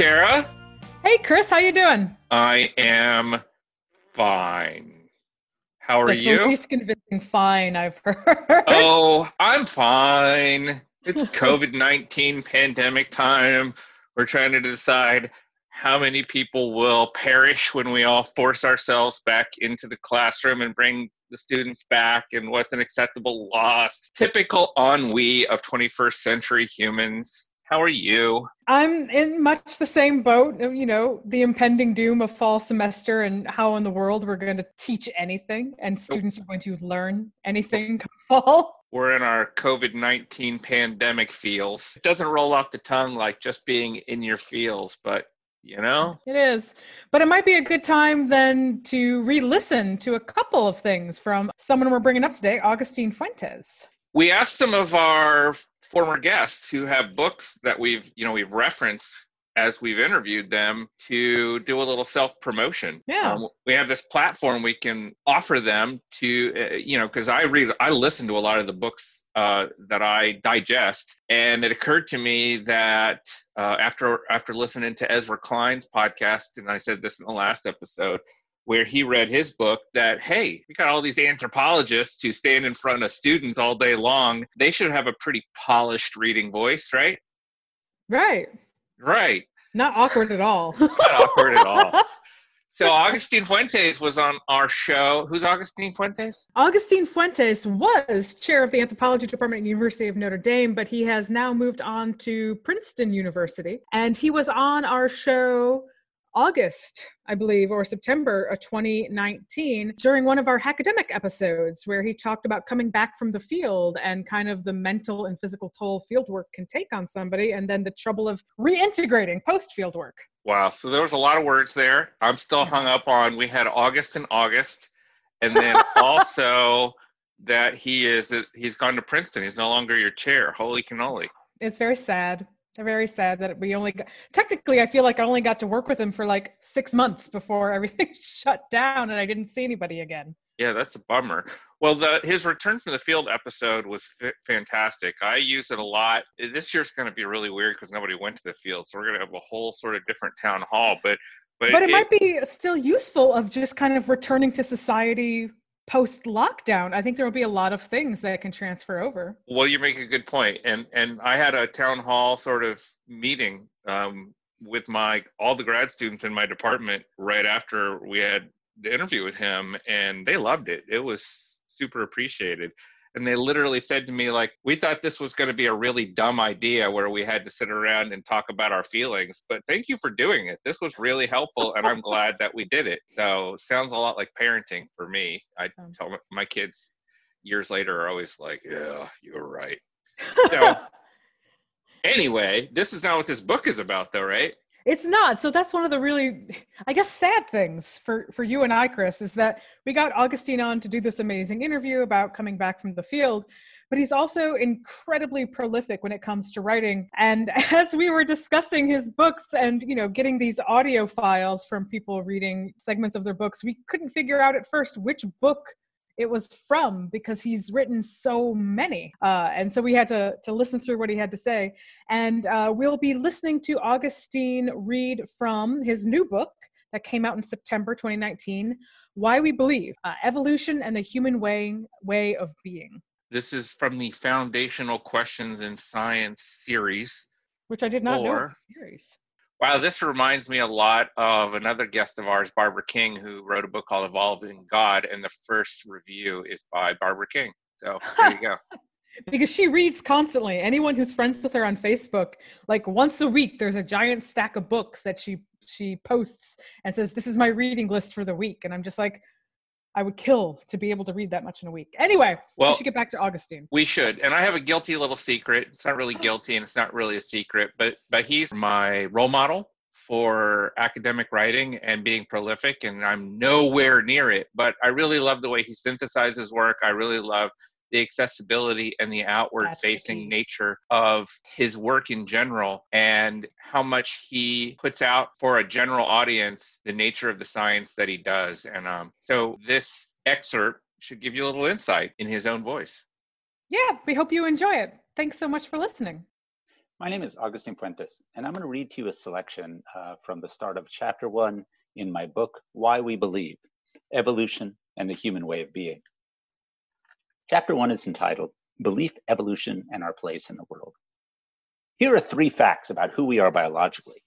Cara. Hey, Chris, how you doing? I am fine. How are That's you? the least convincing fine I've heard. Oh, I'm fine. It's COVID 19 pandemic time. We're trying to decide how many people will perish when we all force ourselves back into the classroom and bring the students back and what's an acceptable loss. Typical ennui of 21st century humans. How are you? I'm in much the same boat. Uh, you know, the impending doom of fall semester and how in the world we're going to teach anything and students are going to learn anything come fall. We're in our COVID 19 pandemic feels. It doesn't roll off the tongue like just being in your feels, but you know? It is. But it might be a good time then to re listen to a couple of things from someone we're bringing up today, Agustin Fuentes. We asked some of our former guests who have books that we've, you know, we've referenced as we've interviewed them to do a little self promotion. Yeah. Um, we have this platform we can offer them to, uh, you know, because I read, I listen to a lot of the books uh, that I digest, and it occurred to me that uh, after after listening to Ezra Klein's podcast, and I said this in the last episode, where he read his book that hey we got all these anthropologists who stand in front of students all day long they should have a pretty polished reading voice right Right. right Not awkward at all. not awkward at all so agustin fuentes was on our show who's agustin fuentes Agustin Fuentes was chair of the anthropology department at University of Notre Dame, but he has now moved on to Princeton University. And he was on our show August, I believe, or September of 2019 during one of our academic episodes where he talked about coming back from the field and kind of the mental and physical toll field work can take on somebody and then the trouble of reintegrating post field work. wow so there was a lot of words there i'm still hung up on we had august and august and then also that he is he's gone to princeton he's no longer your chair holy cannoli it's very sad. Very sad that we only got, technically I feel like I only got to work with him for like six months before everything shut down and I didn't see anybody again. Yeah, that's a bummer. Well, the his return from the field episode was f- fantastic. I use it a lot. This year's going to be really weird because nobody went to the field, so we're going to have a whole sort of different town hall. But but, But it might be still useful of just kind of returning to society post lockdown. I think there will be a lot of things that can transfer over. Well, you make a good point, and and I had a town hall sort of meeting um, with my all the grad students in my department right after we had the interview with him, and they loved it. It was super appreciated. And they literally said to me, like, we thought this was going to be a really dumb idea where we had to sit around and talk about our feelings, but thank you for doing it. This was really helpful, and I'm glad that we did it. So, sounds a lot like parenting for me. I tell my, my kids years later are always like, yeah, you're right. So, anyway, this is not what this book is about, though, right? It's not. So that's one of the really, I guess, sad things for for you and I, Chris, is that we got Agustin on to do this amazing interview about coming back from the field, but he's also incredibly prolific when it comes to writing. And as we were discussing his books and you know getting these audio files from people reading segments of their books, we couldn't figure out at first which book it was from because he's written so many uh, and so we had to to listen through what he had to say. And uh, we'll be listening to agustin read from his new book that came out in september 2019 why we believe uh, evolution and the human way way of being. This is from the Foundational Questions in Science series. which i did not know Or- a series Wow, this reminds me a lot of another guest of ours, Barbara King, who wrote a book called Evolving God, and the first review is by Barbara King. So there you go. because she reads constantly anyone who's friends with her on facebook like once a week there's a giant stack of books that she she posts and says this is my reading list for the week and i'm just like i would kill to be able to read that much in a week anyway Well, we should get back to agustin We should. And I have a guilty little secret. It's not really guilty and it's not really a secret, but but he's my role model for academic writing and being prolific and I'm nowhere near it, but I really love the way he synthesizes work. I really love the accessibility and the outward That's the key. facing nature of his work in general and how much he puts out for a general audience the nature of the science that he does and um, so this excerpt should give you a little insight in his own voice yeah we hope you enjoy it thanks so much for listening My name is Agustin Fuentes, and I'm going to read to you a selection uh, from the start of chapter one in my book, Why We Believe Evolution and the Human Way of Being. Chapter one is entitled Belief, Evolution, and Our Place in the World. Here are three facts about who we are biologically.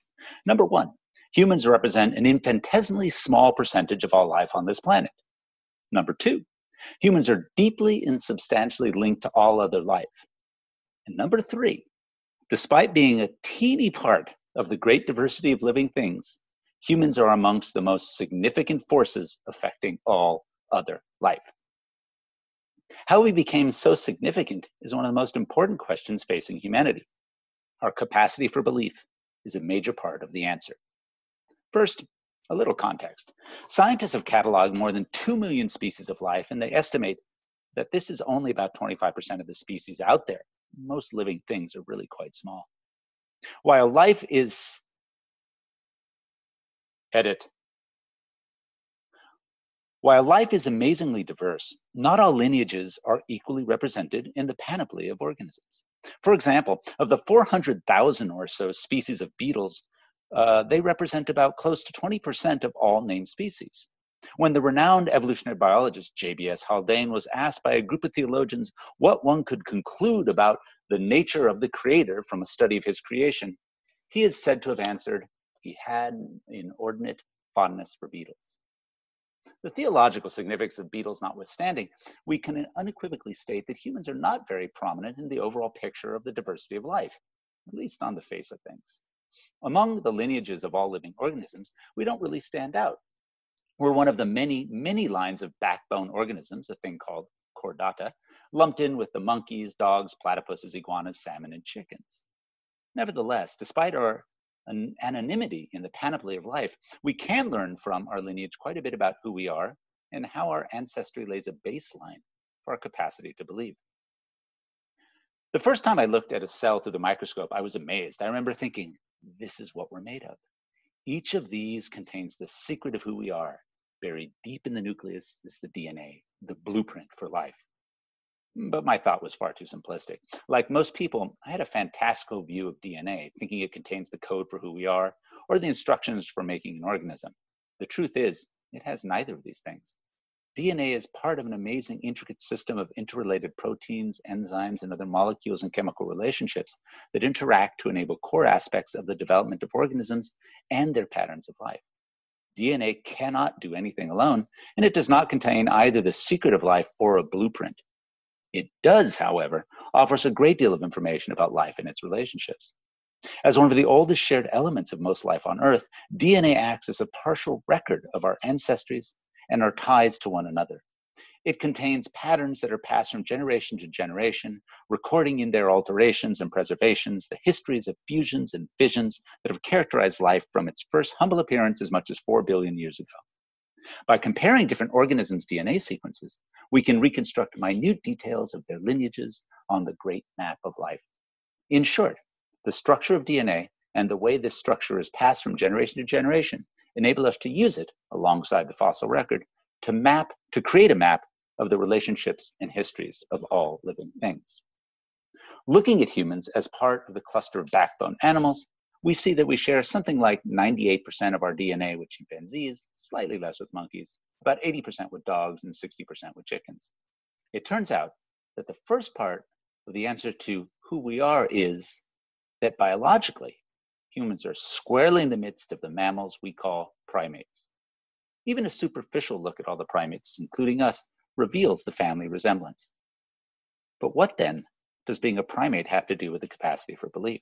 Number one, humans represent an infinitesimally small percentage of all life on this planet. Number two, humans are deeply and substantially linked to all other life. And number three, despite being a teeny part of the great diversity of living things, humans are amongst the most significant forces affecting all other life. How we became so significant is one of the most important questions facing humanity. Our capacity for belief is a major part of the answer. First, a little context. Scientists have cataloged more than 2 million species of life, and they estimate that this is only about 25% of the species out there. Most living things are really quite small. While life is edit while life is amazingly diverse, not all lineages are equally represented in the panoply of organisms. For example, of the 400,000 or so species of beetles, uh, they represent about close to 20% of all named species. When the renowned evolutionary biologist J.B.S. Haldane was asked by a group of theologians what one could conclude about the nature of the Creator from a study of his creation, he is said to have answered, he had an inordinate fondness for beetles. The theological significance of beetles notwithstanding, we can unequivocally state that humans are not very prominent in the overall picture of the diversity of life, at least on the face of things. Among the lineages of all living organisms, we don't really stand out. We're one of the many, many lines of backbone organisms, a thing called chordata, lumped in with the monkeys, dogs, platypuses, iguanas, salmon, and chickens. Nevertheless, despite our an anonymity in the panoply of life, we can learn from our lineage quite a bit about who we are and how our ancestry lays a baseline for our capacity to believe. The first time I looked at a cell through the microscope, I was amazed. I remember thinking, this is what we're made of. Each of these contains the secret of who we are. Buried deep in the nucleus is the DNA, the blueprint for life. But my thought was far too simplistic. Like most people, I had a fantastical view of DNA, thinking it contains the code for who we are or the instructions for making an organism. The truth is, it has neither of these things. DNA is part of an amazing intricate system of interrelated proteins, enzymes, and other molecules and chemical relationships that interact to enable core aspects of the development of organisms and their patterns of life. DNA cannot do anything alone, and it does not contain either the secret of life or a blueprint. It does, however, offer us a great deal of information about life and its relationships. As one of the oldest shared elements of most life on Earth, DNA acts as a partial record of our ancestries and our ties to one another. It contains patterns that are passed from generation to generation, recording in their alterations and preservations the histories of fusions and fissions that have characterized life from its first humble appearance as much as 4 billion years ago. By comparing different organisms' DNA sequences, we can reconstruct minute details of their lineages on the great map of life. In short, the structure of DNA and the way this structure is passed from generation to generation enable us to use it alongside the fossil record to map, to create a map of the relationships and histories of all living things. Looking at humans as part of the cluster of backbone animals, we see that we share something like 98% of our DNA with chimpanzees, slightly less with monkeys, about 80% with dogs, and 60% with chickens. It turns out that the first part of the answer to who we are is that biologically, humans are squarely in the midst of the mammals we call primates. Even a superficial look at all the primates, including us, reveals the family resemblance. But what then does being a primate have to do with the capacity for belief?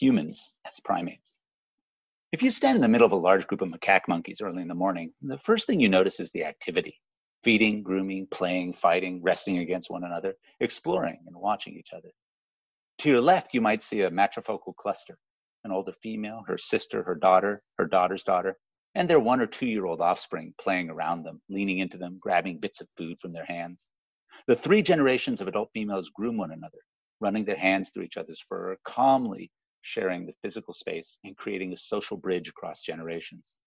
Humans as primates. If you stand in the middle of a large group of macaque monkeys early in the morning, the first thing you notice is the activity feeding, grooming, playing, fighting, resting against one another, exploring, and watching each other. To your left, you might see a matrifocal cluster an older female, her sister, her daughter, her daughter's daughter, and their one or two year old offspring playing around them, leaning into them, grabbing bits of food from their hands. The three generations of adult females groom one another, running their hands through each other's fur, calmly sharing the physical space and creating a social bridge across generations.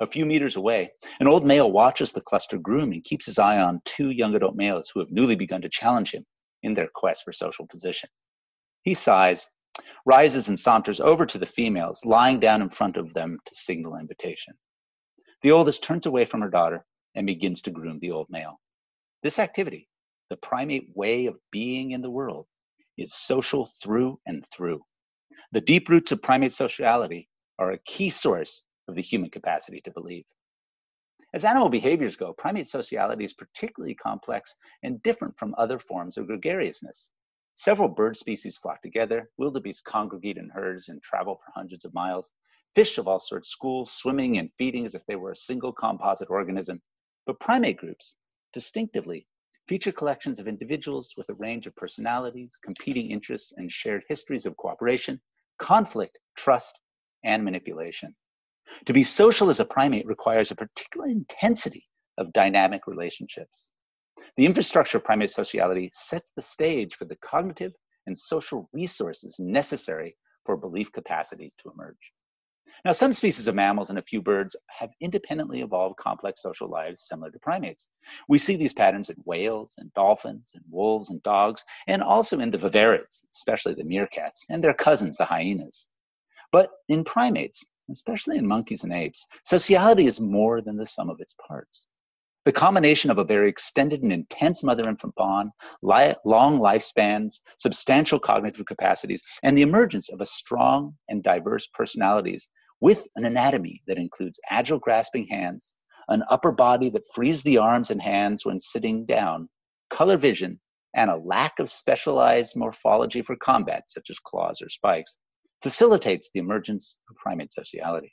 A few meters away, an old male watches the cluster groom and keeps his eye on two young adult males who have newly begun to challenge him in their quest for social position. He sighs, rises and saunters over to the females, lying down in front of them to signal invitation. The oldest turns away from her daughter and begins to groom the old male. This activity, the primate way of being in the world, is social through and through. The deep roots of primate sociality are a key source of the human capacity to believe. As animal behaviors go, primate sociality is particularly complex and different from other forms of gregariousness. Several bird species flock together, wildebeest congregate in herds and travel for hundreds of miles. Fish of all sorts school, swimming, and feeding as if they were a single composite organism. But primate groups, distinctively, feature collections of individuals with a range of personalities, competing interests, and shared histories of cooperation, conflict, trust, and manipulation. To be social as a primate requires a particular intensity of dynamic relationships. The infrastructure of primate sociality sets the stage for the cognitive and social resources necessary for belief capacities to emerge. Now, some species of mammals and a few birds have independently evolved complex social lives similar to primates. We see these patterns in whales and dolphins and wolves and dogs, and also in the viverrids, especially the meerkats, and their cousins, the hyenas. But in primates, especially in monkeys and apes, sociality is more than the sum of its parts. The combination of a very extended and intense mother infant bond, long lifespans, substantial cognitive capacities, and the emergence of a strong and diverse personalities with an anatomy that includes agile grasping hands, an upper body that frees the arms and hands when sitting down, color vision, and a lack of specialized morphology for combat, such as claws or spikes, facilitates the emergence of primate sociality.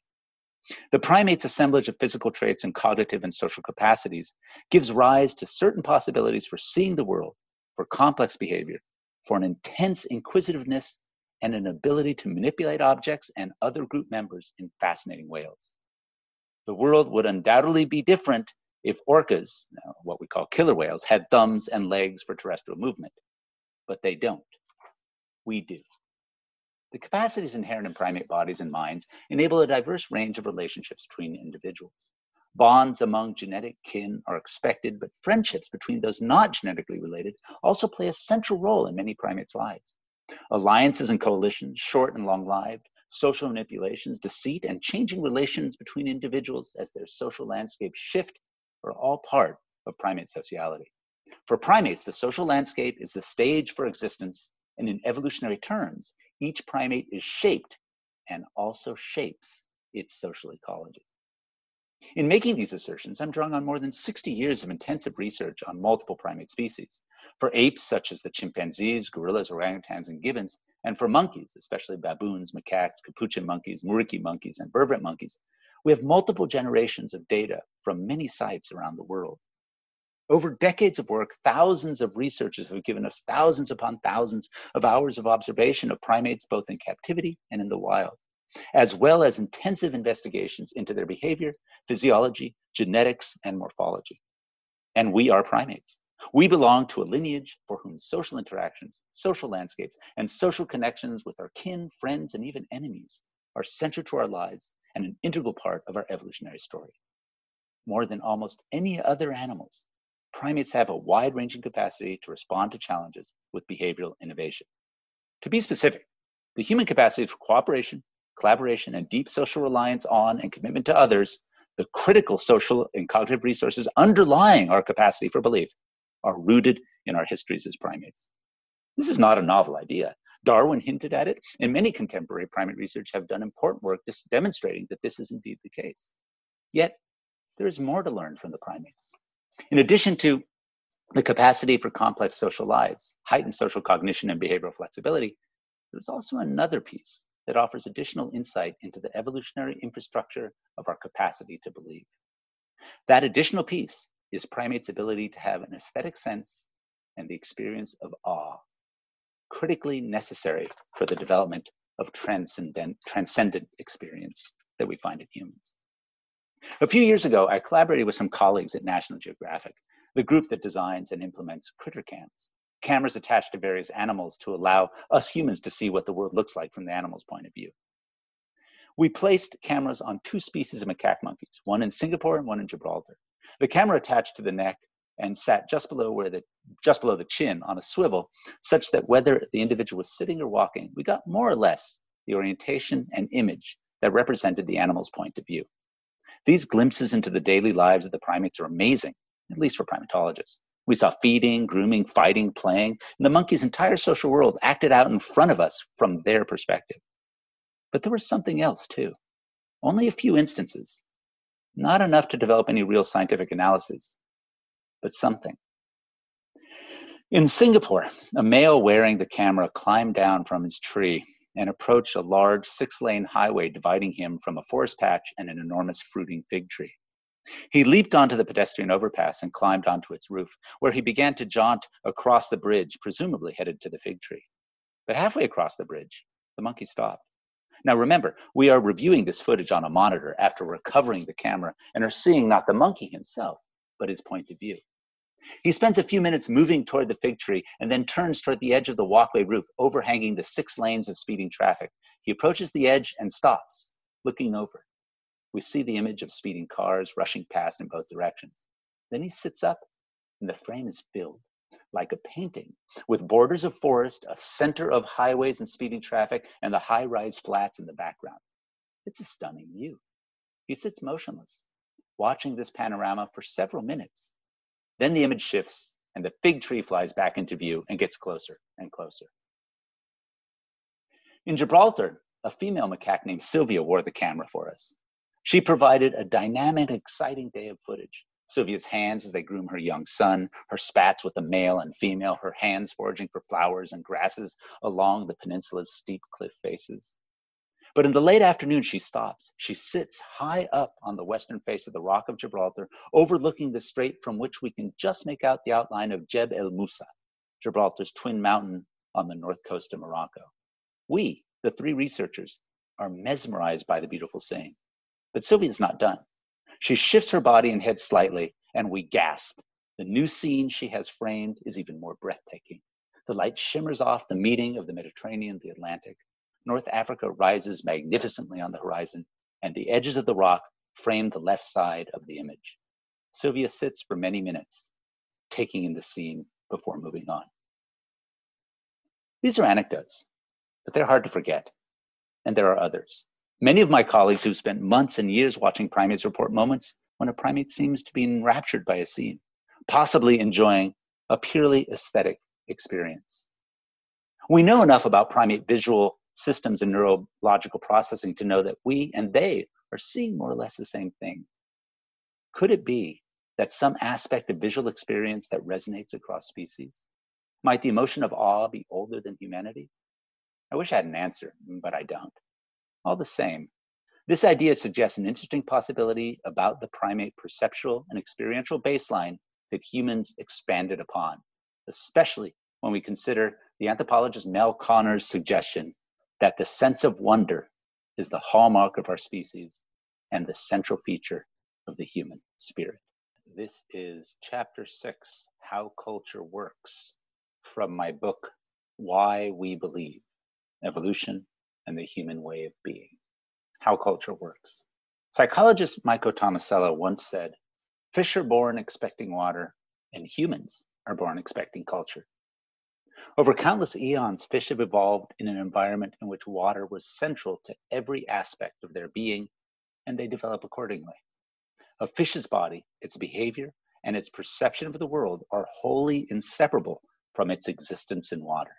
The primate's assemblage of physical traits and cognitive and social capacities gives rise to certain possibilities for seeing the world, for complex behavior, for an intense inquisitiveness, and an ability to manipulate objects and other group members in fascinating ways. The world would undoubtedly be different if orcas, what we call killer whales, had thumbs and legs for terrestrial movement, but they don't. We do. The capacities inherent in primate bodies and minds enable a diverse range of relationships between individuals. Bonds among genetic kin are expected, but friendships between those not genetically related also play a central role in many primates' lives. Alliances and coalitions, short and long lived, social manipulations, deceit, and changing relations between individuals as their social landscapes shift are all part of primate sociality. For primates, the social landscape is the stage for existence and in evolutionary terms, each primate is shaped and also shapes its social ecology. In making these assertions, I'm drawing on more than 60 years of intensive research on multiple primate species. For apes, such as the chimpanzees, gorillas, orangutans, and gibbons, and for monkeys, especially baboons, macaques, capuchin monkeys, muriqui monkeys, and vervet monkeys, we have multiple generations of data from many sites around the world. Over decades of work, thousands of researchers have given us thousands upon thousands of hours of observation of primates both in captivity and in the wild, as well as intensive investigations into their behavior, physiology, genetics, and morphology. And we are primates. We belong to a lineage for whom social interactions, social landscapes, and social connections with our kin, friends, and even enemies are central to our lives and an integral part of our evolutionary story. More than almost any other animals, primates have a wide ranging capacity to respond to challenges with behavioral innovation. To be specific, the human capacity for cooperation, collaboration, and deep social reliance on and commitment to others, the critical social and cognitive resources underlying our capacity for belief, are rooted in our histories as primates. This is not a novel idea. Darwin hinted at it, and many contemporary primate research have done important work demonstrating that this is indeed the case. Yet, there is more to learn from the primates. In addition to the capacity for complex social lives, heightened social cognition, and behavioral flexibility, there's also another piece that offers additional insight into the evolutionary infrastructure of our capacity to believe. That additional piece is primates' ability to have an aesthetic sense and the experience of awe, critically necessary for the development of transcendent, transcendent experience that we find in humans. A few years ago, I collaborated with some colleagues at National Geographic, the group that designs and implements critter cams, cameras attached to various animals to allow us humans to see what the world looks like from the animal's point of view. We placed cameras on two species of macaque monkeys, one in Singapore and one in Gibraltar. The camera attached to the neck and sat just below where the just below the chin on a swivel, such that whether the individual was sitting or walking, we got more or less the orientation and image that represented the animal's point of view. These glimpses into the daily lives of the primates are amazing, at least for primatologists. We saw feeding, grooming, fighting, playing, and the monkey's entire social world acted out in front of us from their perspective. But there was something else too. Only a few instances, not enough to develop any real scientific analysis, but something. In Singapore, a male wearing the camera climbed down from his tree and approached a large six lane highway dividing him from a forest patch and an enormous fruiting fig tree. He leaped onto the pedestrian overpass and climbed onto its roof, where he began to jaunt across the bridge, presumably headed to the fig tree. But halfway across the bridge, the monkey stopped. Now remember, we are reviewing this footage on a monitor after recovering the camera and are seeing not the monkey himself, but his point of view. He spends a few minutes moving toward the fig tree and then turns toward the edge of the walkway roof overhanging the six lanes of speeding traffic. He approaches the edge and stops, looking over. We see the image of speeding cars rushing past in both directions. Then he sits up and the frame is filled like a painting with borders of forest, a center of highways and speeding traffic, and the high rise flats in the background. It's a stunning view. He sits motionless, watching this panorama for several minutes. Then the image shifts and the fig tree flies back into view and gets closer and closer. In Gibraltar, a female macaque named Sylvia wore the camera for us. She provided a dynamic, exciting day of footage. Sylvia's hands as they groom her young son, her spats with the male and female, her hands foraging for flowers and grasses along the peninsula's steep cliff faces. But in the late afternoon, she stops. She sits high up on the western face of the Rock of Gibraltar, overlooking the strait from which we can just make out the outline of Jebel Musa, Gibraltar's twin mountain on the north coast of Morocco. We, the three researchers, are mesmerized by the beautiful scene. But Sylvia's not done. She shifts her body and head slightly, and we gasp. The new scene she has framed is even more breathtaking. The light shimmers off the meeting of the Mediterranean and the Atlantic. North Africa rises magnificently on the horizon, and the edges of the rock frame the left side of the image. Sylvia sits for many minutes, taking in the scene before moving on. These are anecdotes, but they're hard to forget, and there are others. Many of my colleagues who've spent months and years watching primates report moments when a primate seems to be enraptured by a scene, possibly enjoying a purely aesthetic experience. We know enough about primate visual systems and neurological processing to know that we and they are seeing more or less the same thing. Could it be that some aspect of visual experience that resonates across species? Might the emotion of awe be older than humanity? I wish I had an answer, but I don't. All the same, this idea suggests an interesting possibility about the primate perceptual and experiential baseline that humans expanded upon, especially when we consider the anthropologist Mel Konner's suggestion that the sense of wonder is the hallmark of our species and the central feature of the human spirit. This is chapter six How Culture Works from my book, Why We Believe Evolution and the human way of being, how culture works. Psychologist Michael Tomasello once said, Fish are born expecting water, and humans are born expecting culture. Over countless eons, fish have evolved in an environment in which water was central to every aspect of their being, and they develop accordingly. A fish's body, its behavior, and its perception of the world are wholly inseparable from its existence in water.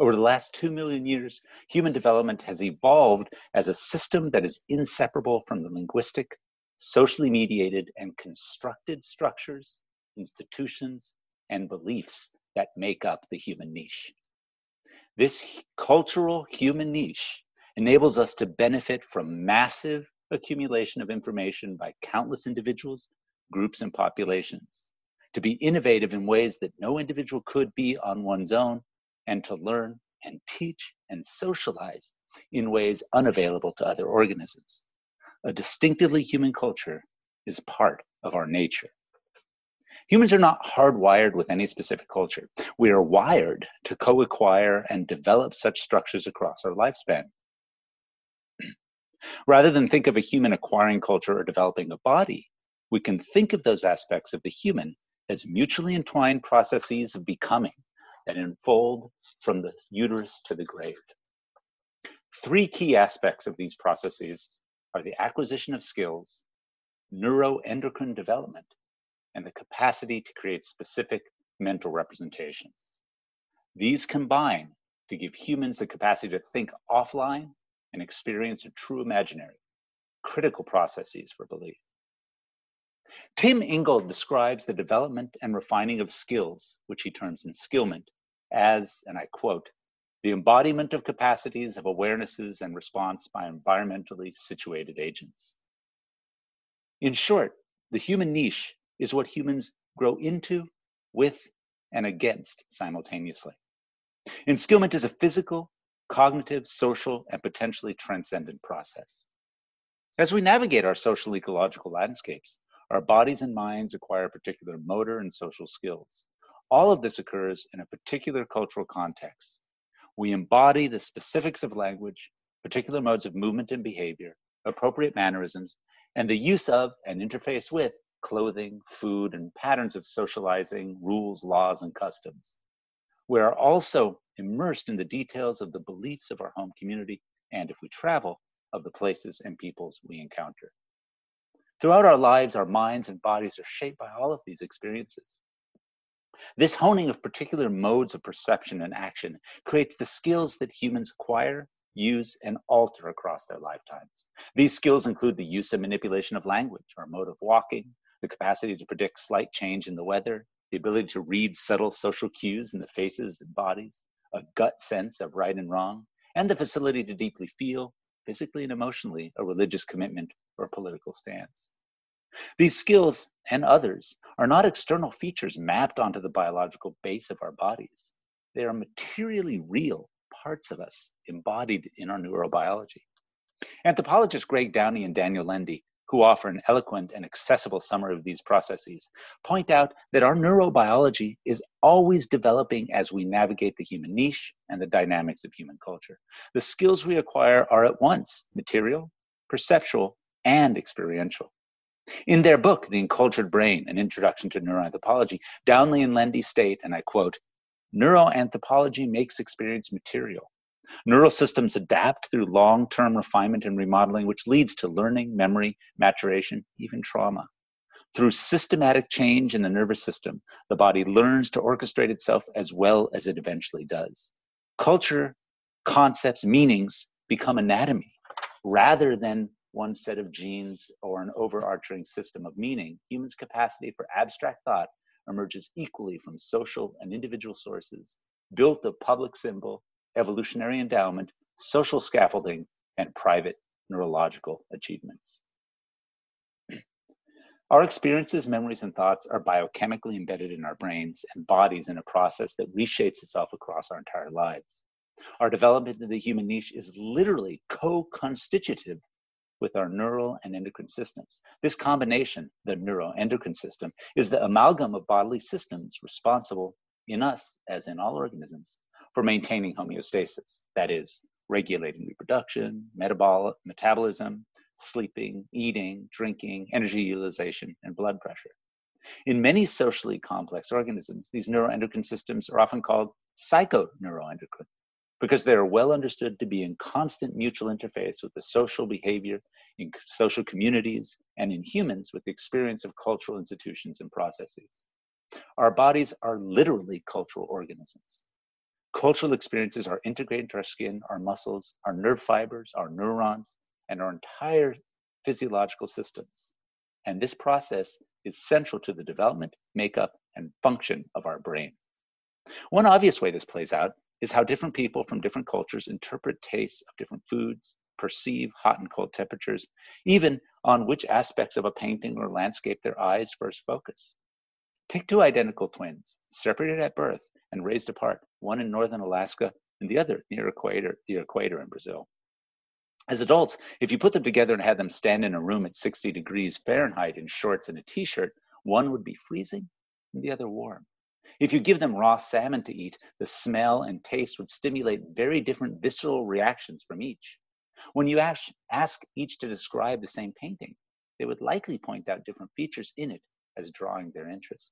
Over the last two million years, human development has evolved as a system that is inseparable from the linguistic, socially mediated, and constructed structures, institutions, and beliefs that make up the human niche. This cultural human niche enables us to benefit from massive accumulation of information by countless individuals, groups, and populations, to be innovative in ways that no individual could be on one's own, and to learn and teach and socialize in ways unavailable to other organisms. A distinctively human culture is part of our nature. Humans are not hardwired with any specific culture. We are wired to co acquire and develop such structures across our lifespan. Rather than think of a human acquiring culture or developing a body, we can think of those aspects of the human as mutually entwined processes of becoming that unfold from the uterus to the grave. Three key aspects of these processes are the acquisition of skills, neuroendocrine development, and the capacity to create specific mental representations. These combine to give humans the capacity to think offline and experience a true imaginary, critical processes for belief. Tim Ingold describes the development and refining of skills, which he terms enskillment, as, and I quote, the embodiment of capacities of awarenesses and response by environmentally situated agents. In short, the human niche is what humans grow into, with, and against simultaneously. Enskillment is a physical, cognitive, social, and potentially transcendent process. As we navigate our social ecological landscapes, our bodies and minds acquire particular motor and social skills. All of this occurs in a particular cultural context. We embody the specifics of language, particular modes of movement and behavior, appropriate mannerisms, and the use of and interface with clothing, food, and patterns of socializing, rules, laws, and customs. We are also immersed in the details of the beliefs of our home community, and if we travel, of the places and peoples we encounter. Throughout our lives, our minds and bodies are shaped by all of these experiences. This honing of particular modes of perception and action creates the skills that humans acquire use, and alter across their lifetimes. These skills include the use and manipulation of language, our mode of walking, the capacity to predict slight change in the weather, the ability to read subtle social cues in the faces and bodies, a gut sense of right and wrong, and the facility to deeply feel, physically and emotionally, a religious commitment or political stance. These skills and others are not external features mapped onto the biological base of our bodies. They are materially real parts of us embodied in our neurobiology. Anthropologists Greg Downey and Daniel Lende, who offer an eloquent and accessible summary of these processes, point out that our neurobiology is always developing as we navigate the human niche and the dynamics of human culture. The skills we acquire are at once material, perceptual, and experiential. In their book, The Encultured Brain An Introduction to Neuroanthropology, Downey and Lende state, and I quote, Neuroanthropology makes experience material. Neural systems adapt through long term refinement and remodeling, which leads to learning, memory, maturation, even trauma. Through systematic change in the nervous system, the body learns to orchestrate itself as well as it eventually does. Culture, concepts, meanings become anatomy rather than one set of genes or an overarching system of meaning. Humans' capacity for abstract thought emerges equally from social and individual sources, built of public symbol, evolutionary endowment, social scaffolding, and private neurological achievements. Our experiences, memories, and thoughts are biochemically embedded in our brains and bodies in a process that reshapes itself across our entire lives. Our development in the human niche is literally co constitutive with our neural and endocrine systems. This combination, the neuroendocrine system, is the amalgam of bodily systems responsible in us, as in all organisms, for maintaining homeostasis, that is, regulating reproduction, metabol- metabolism, sleeping, eating, drinking, energy utilization, and blood pressure. In many socially complex organisms, these neuroendocrine systems are often called psychoneuroendocrine because they are well understood to be in constant mutual interface with the social behavior in social communities and in humans with the experience of cultural institutions and processes. Our bodies are literally cultural organisms. Cultural experiences are integrated into our skin, our muscles, our nerve fibers, our neurons, and our entire physiological systems. And this process is central to the development, makeup, and function of our brain. One obvious way this plays out is how different people from different cultures interpret tastes of different foods, perceive hot and cold temperatures, even on which aspects of a painting or landscape their eyes first focus. Take two identical twins, separated at birth and raised apart, one in northern Alaska and the other near equator, the equator in Brazil. As adults, if you put them together and had them stand in a room at 60 degrees Fahrenheit in shorts and a t shirt, one would be freezing and the other warm. If you give them raw salmon to eat, the smell and taste would stimulate very different visceral reactions from each. When you ask, ask each to describe the same painting, they would likely point out different features in it as drawing their interest.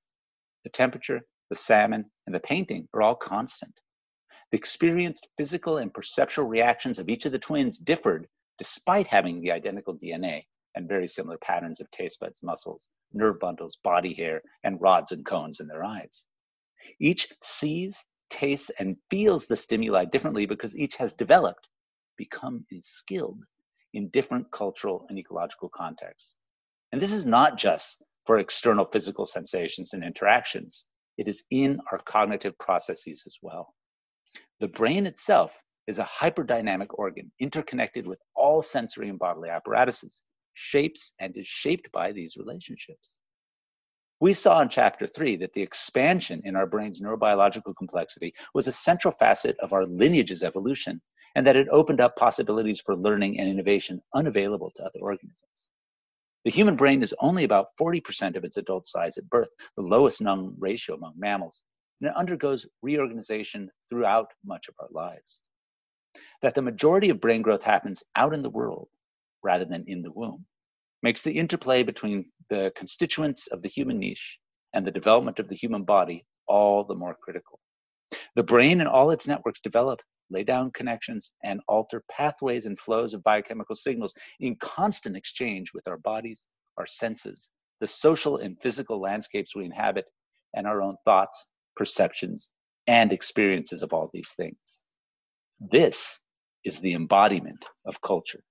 The temperature, the salmon, and the painting are all constant. The experienced physical and perceptual reactions of each of the twins differed despite having the identical DNA and very similar patterns of taste buds, muscles, nerve bundles, body hair, and rods and cones in their eyes. Each sees, tastes, and feels the stimuli differently because each has developed, become skilled in different cultural and ecological contexts. And this is not just for external physical sensations and interactions, it is in our cognitive processes as well. The brain itself is a hyperdynamic organ interconnected with all sensory and bodily apparatuses, shapes, and is shaped by these relationships. We saw in chapter three that the expansion in our brain's neurobiological complexity was a central facet of our lineage's evolution, and that it opened up possibilities for learning and innovation unavailable to other organisms. The human brain is only about 40% of its adult size at birth, the lowest known ratio among mammals, and it undergoes reorganization throughout much of our lives. That the majority of brain growth happens out in the world rather than in the womb makes the interplay between the constituents of the human niche and the development of the human body all the more critical. The brain and all its networks develop, lay down connections, and alter pathways and flows of biochemical signals in constant exchange with our bodies, our senses, the social and physical landscapes we inhabit, and our own thoughts, perceptions, and experiences of all these things. This is the embodiment of culture.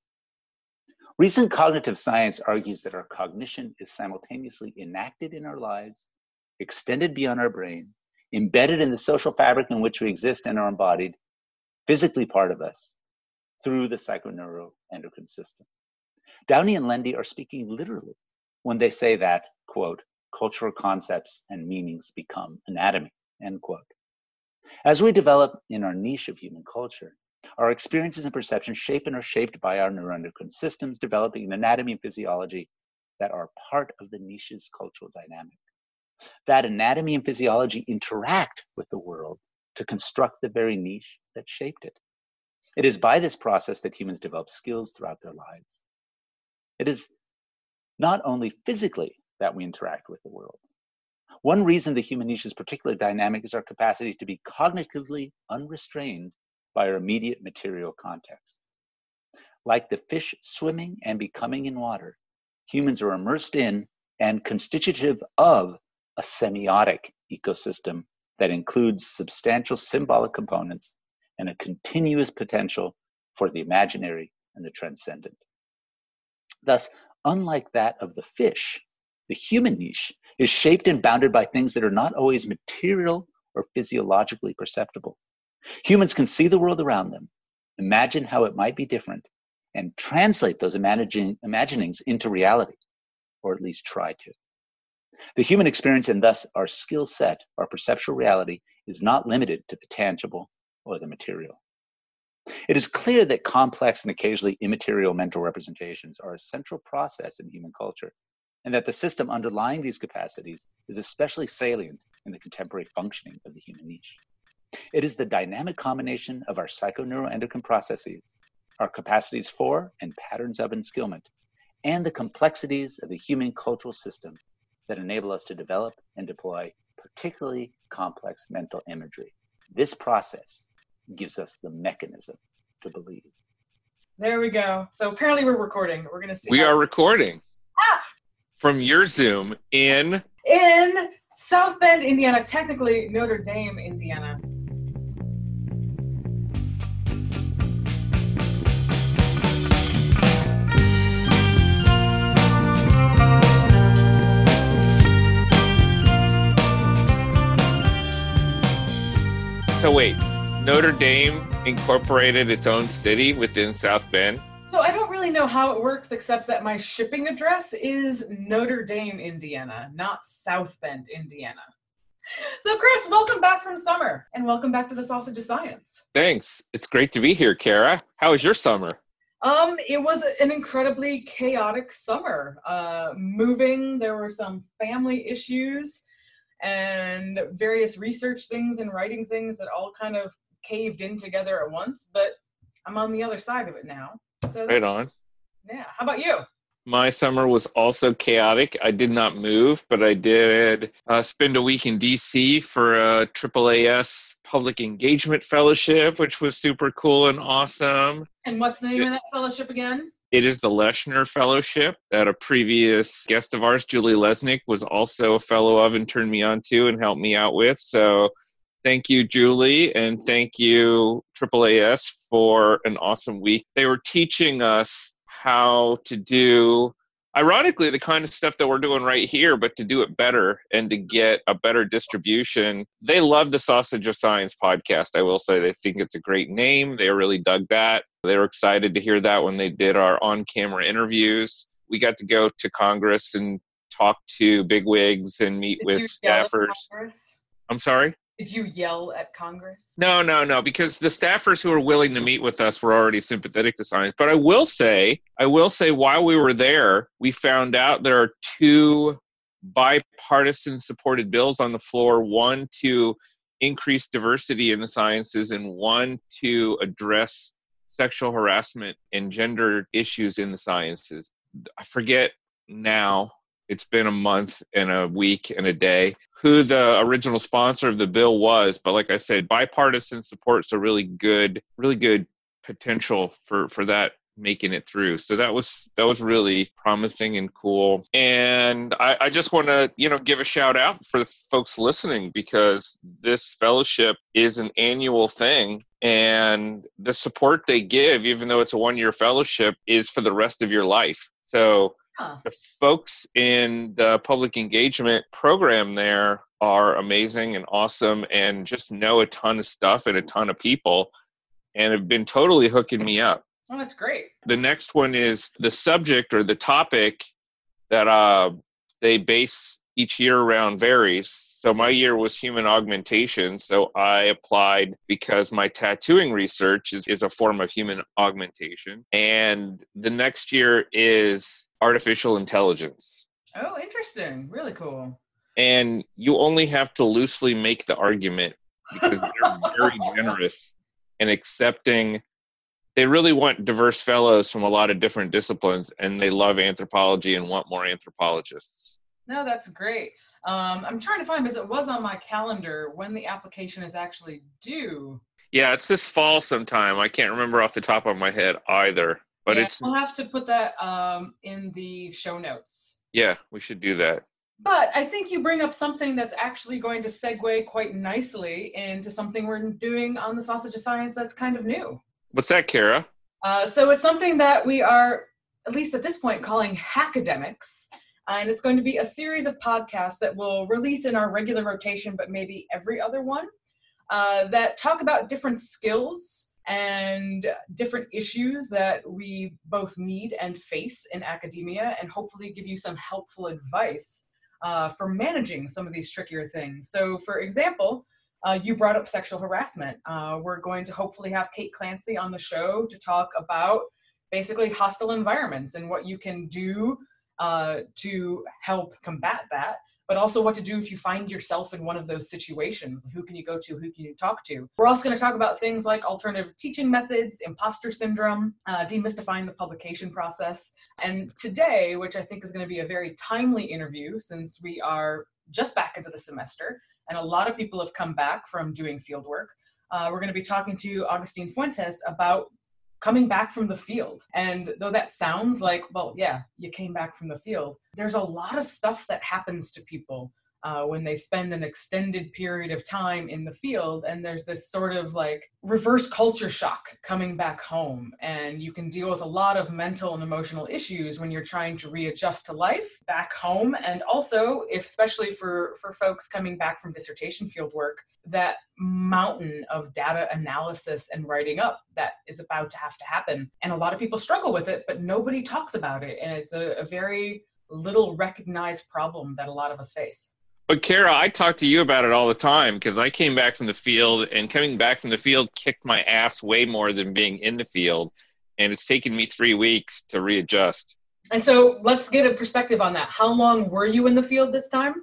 Recent cognitive science argues that our cognition is simultaneously enacted in our lives, extended beyond our brain, embedded in the social fabric in which we exist and are embodied, physically part of us, through the psychoneuroendocrine system. Downey and Lende are speaking literally when they say that, quote, cultural concepts and meanings become anatomy, end quote. As we develop in our niche of human culture, our experiences and perceptions shape and are shaped by our neuroendocrine systems, developing an anatomy and physiology that are part of the niche's cultural dynamic. That anatomy and physiology interact with the world to construct the very niche that shaped it. It is by this process that humans develop skills throughout their lives. It is not only physically that we interact with the world. One reason the human niche is particularly dynamic is our capacity to be cognitively unrestrained by our immediate material context. Like the fish swimming and becoming in water, humans are immersed in and constitutive of a semiotic ecosystem that includes substantial symbolic components and a continuous potential for the imaginary and the transcendent. Thus, unlike that of the fish, the human niche is shaped and bounded by things that are not always material or physiologically perceptible. Humans can see the world around them, imagine how it might be different, and translate those imagine, imaginings into reality, or at least try to. The human experience and thus our skill set, our perceptual reality, is not limited to the tangible or the material. It is clear that complex and occasionally immaterial mental representations are a central process in human culture, and that the system underlying these capacities is especially salient in the contemporary functioning of the human niche. It is the dynamic combination of our psychoneuroendocrine processes, our capacities for and patterns of enskillment, and the complexities of the human cultural system that enable us to develop and deploy particularly complex mental imagery. This process gives us the mechanism to believe. There we go. So apparently we're recording. We're going to see. We are recording. Ah! From your Zoom in in South Bend, Indiana, technically Notre Dame, Indiana. So wait, Notre Dame incorporated its own city within South Bend? So I don't really know how it works except that my shipping address is Notre Dame, Indiana, not South Bend, Indiana. So Chris, welcome back from summer and welcome back to the Sausage of Science. Thanks. It's great to be here, Cara. How was your summer? Um, it was an incredibly chaotic summer. Uh, moving, there were some family issues and various research things and writing things that all kind of caved in together at once. But I'm on the other side of it now. So right on. Yeah. How about you? My summer was also chaotic. I did not move, but I did uh, spend a week in DC for a AAAS Public Engagement Fellowship, which was super cool and awesome. And what's the name it, of that fellowship again? It is the Leshner Fellowship that a previous guest of ours, Julie Lesnick, was also a fellow of and turned me on to and helped me out with. So thank you, Julie, and thank you, AAAS, for an awesome week. They were teaching us how to do ironically the kind of stuff that we're doing right here but to do it better and to get a better distribution they love the sausage of science podcast i will say they think it's a great name they really dug that they were excited to hear that when they did our on camera interviews we got to go to congress and talk to bigwigs and meet Did with staffers i'm sorry did you yell at Congress? No, no, no, because the staffers who were willing to meet with us were already sympathetic to science. But I will say, I will say, while we were there, we found out there are two bipartisan supported bills on the floor one to increase diversity in the sciences, and one to address sexual harassment and gender issues in the sciences. I forget now it's been a month and a week and a day who the original sponsor of the bill was but like i said bipartisan support's a really good really good potential for for that making it through. So that was that was really promising and cool. And i, I just want to you know give a shout out for the folks listening because this fellowship is an annual thing and the support they give even though it's a one year fellowship is for the rest of your life. So the folks in the public engagement program there are amazing and awesome and just know a ton of stuff and a ton of people and have been totally hooking me up. Oh, that's great. The next one is the subject or the topic that uh, they base each year around varies. So my year was human augmentation. So I applied because my tattooing research is, is a form of human augmentation. And the next year is artificial intelligence. Oh, interesting. Really cool. And you only have to loosely make the argument because they're very generous in accepting. They really want diverse fellows from a lot of different disciplines, and they love anthropology and want more anthropologists. No, that's great. Um, I'm trying to find because it was on my calendar when the application is actually due. Yeah, it's this fall sometime. I can't remember off the top of my head either. But yeah, it's we'll have to put that um, in the show notes. Yeah, we should do that. But I think you bring up something that's actually going to segue quite nicely into something we're doing on the Sausage of Science that's kind of new. What's that, Cara? Uh, so it's something that we are, at least at this point, calling Hackademics. And it's going to be a series of podcasts that will release in our regular rotation, but maybe every other one, uh, that talk about different skills and different issues that we both need and face in academia, and hopefully give you some helpful advice uh, for managing some of these trickier things. So, for example, uh, you brought up sexual harassment. Uh, we're going to hopefully have Kate Clancy on the show to talk about basically hostile environments and what you can do uh, to help combat that but also what to do if you find yourself in one of those situations. Who can you go to? Who can you talk to? We're also going to talk about things like alternative teaching methods, imposter syndrome, uh, demystifying the publication process. And today, which I think is going to be a very timely interview since we are just back into the semester and a lot of people have come back from doing fieldwork. Uh, we're going to be talking to Agustin Fuentes about coming back from the field. And though that sounds like, well, yeah, you came back from the field, there's a lot of stuff that happens to people uh, when they spend an extended period of time in the field and there's this sort of like reverse culture shock coming back home and you can deal with a lot of mental and emotional issues when you're trying to readjust to life back home and also especially for for folks coming back from dissertation field work that mountain of data analysis and writing up that is about to have to happen and a lot of people struggle with it but nobody talks about it and it's a, a very little recognized problem that a lot of us face but Cara, I talk to you about it all the time because I came back from the field, and coming back from the field kicked my ass way more than being in the field, and it's taken me three weeks to readjust. And so, let's get a perspective on that. How long were you in the field this time?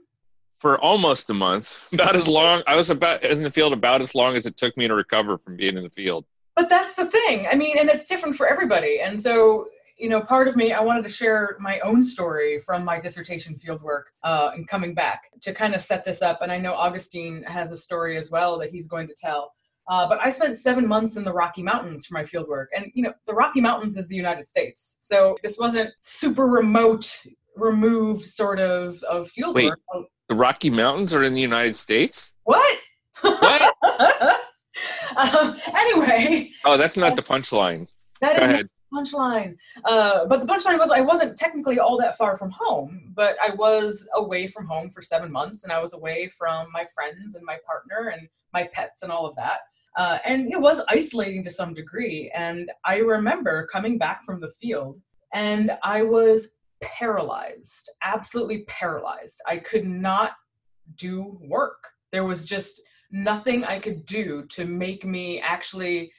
For almost a month, about as long. I was about in the field about as long as it took me to recover from being in the field. But that's the thing. I mean, and it's different for everybody. And so, you know, part of me, I wanted to share my own story from my dissertation fieldwork uh, and coming back to kind of set this up. And I know Agustin has a story as well that he's going to tell. Uh, but I spent seven months in the Rocky Mountains for my fieldwork. And, you know, the Rocky Mountains is the United States. So this wasn't super remote, removed sort of, of fieldwork. Wait, the Rocky Mountains are in the United States? What? What? um, anyway. Oh, that's not the punchline. That Go is ahead. Punchline. Uh, but the punchline was I wasn't technically all that far from home, but I was away from home for seven months, and I was away from my friends and my partner and my pets and all of that. Uh, and it was isolating to some degree. And I remember coming back from the field, and I was paralyzed, absolutely paralyzed. I could not do work. There was just nothing I could do to make me actually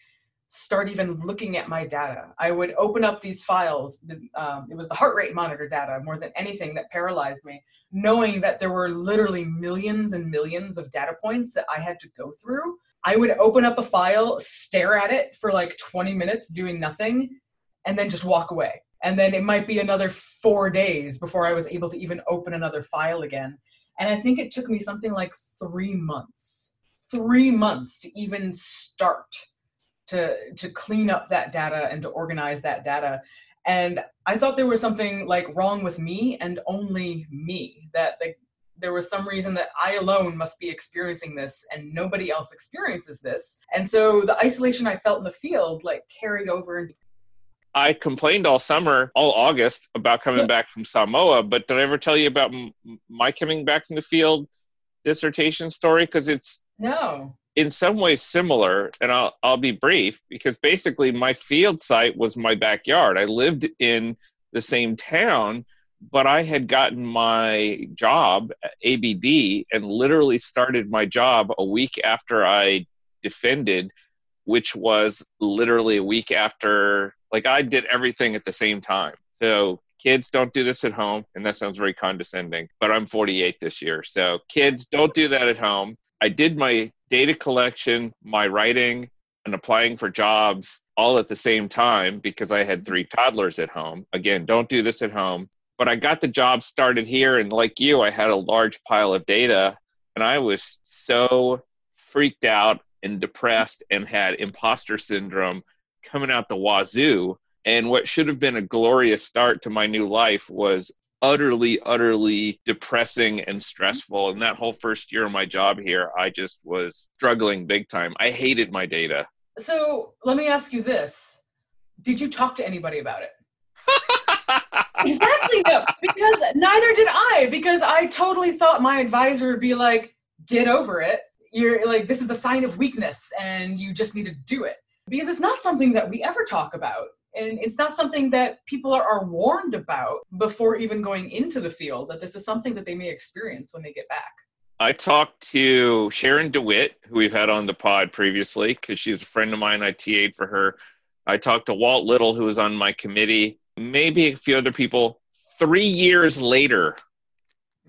start even looking at my data. I would open up these files. Um, it was the heart rate monitor data more than anything that paralyzed me, knowing that there were literally millions and millions of data points that I had to go through. I would open up a file, stare at it for like 20 minutes, doing nothing, and then just walk away. And then it might be another four days before I was able to even open another file again. And I think it took me something like three months three months to even start to to clean up that data and to organize that data and i thought there was something like wrong with me and only me that like there was some reason that i alone must be experiencing this and nobody else experiences this and so the isolation i felt in the field like carried over I complained all summer, all August, about coming back from Samoa. But did I ever tell you about m- my coming back from the field dissertation story? Because it's no. In some ways similar, and I'll I'll be brief because basically my field site was my backyard. I lived in the same town, but I had gotten my job ABD and literally started my job a week after I defended, which was literally a week after like I did everything at the same time. So kids don't do this at home and that sounds very condescending but i'm 48 this year so kids don't do that at home I did my data collection, my writing, and applying for jobs all at the same time because I had three toddlers at home. Again, don't do this at home. But I got the job started here, and like you, I had a large pile of data, and I was so freaked out and depressed and had imposter syndrome coming out the wazoo. And what should have been a glorious start to my new life was utterly, utterly depressing and stressful. And that whole first year of my job here, I just was struggling big time. I hated my data. So let me ask you this Did you talk to anybody about it? exactly, no, because neither did I, because I totally thought my advisor would be like, get over it. You're like, this is a sign of weakness and you just need to do it. Because it's not something that we ever talk about and it's not something that people are, are warned about before even going into the field that this is something that they may experience when they get back I talked to Sharon DeWitte, who we've had on the pod previously, because she's a friend of mine. I TA'd for her. I talked to Walt Little, who was on my committee, maybe a few other people. Three years later,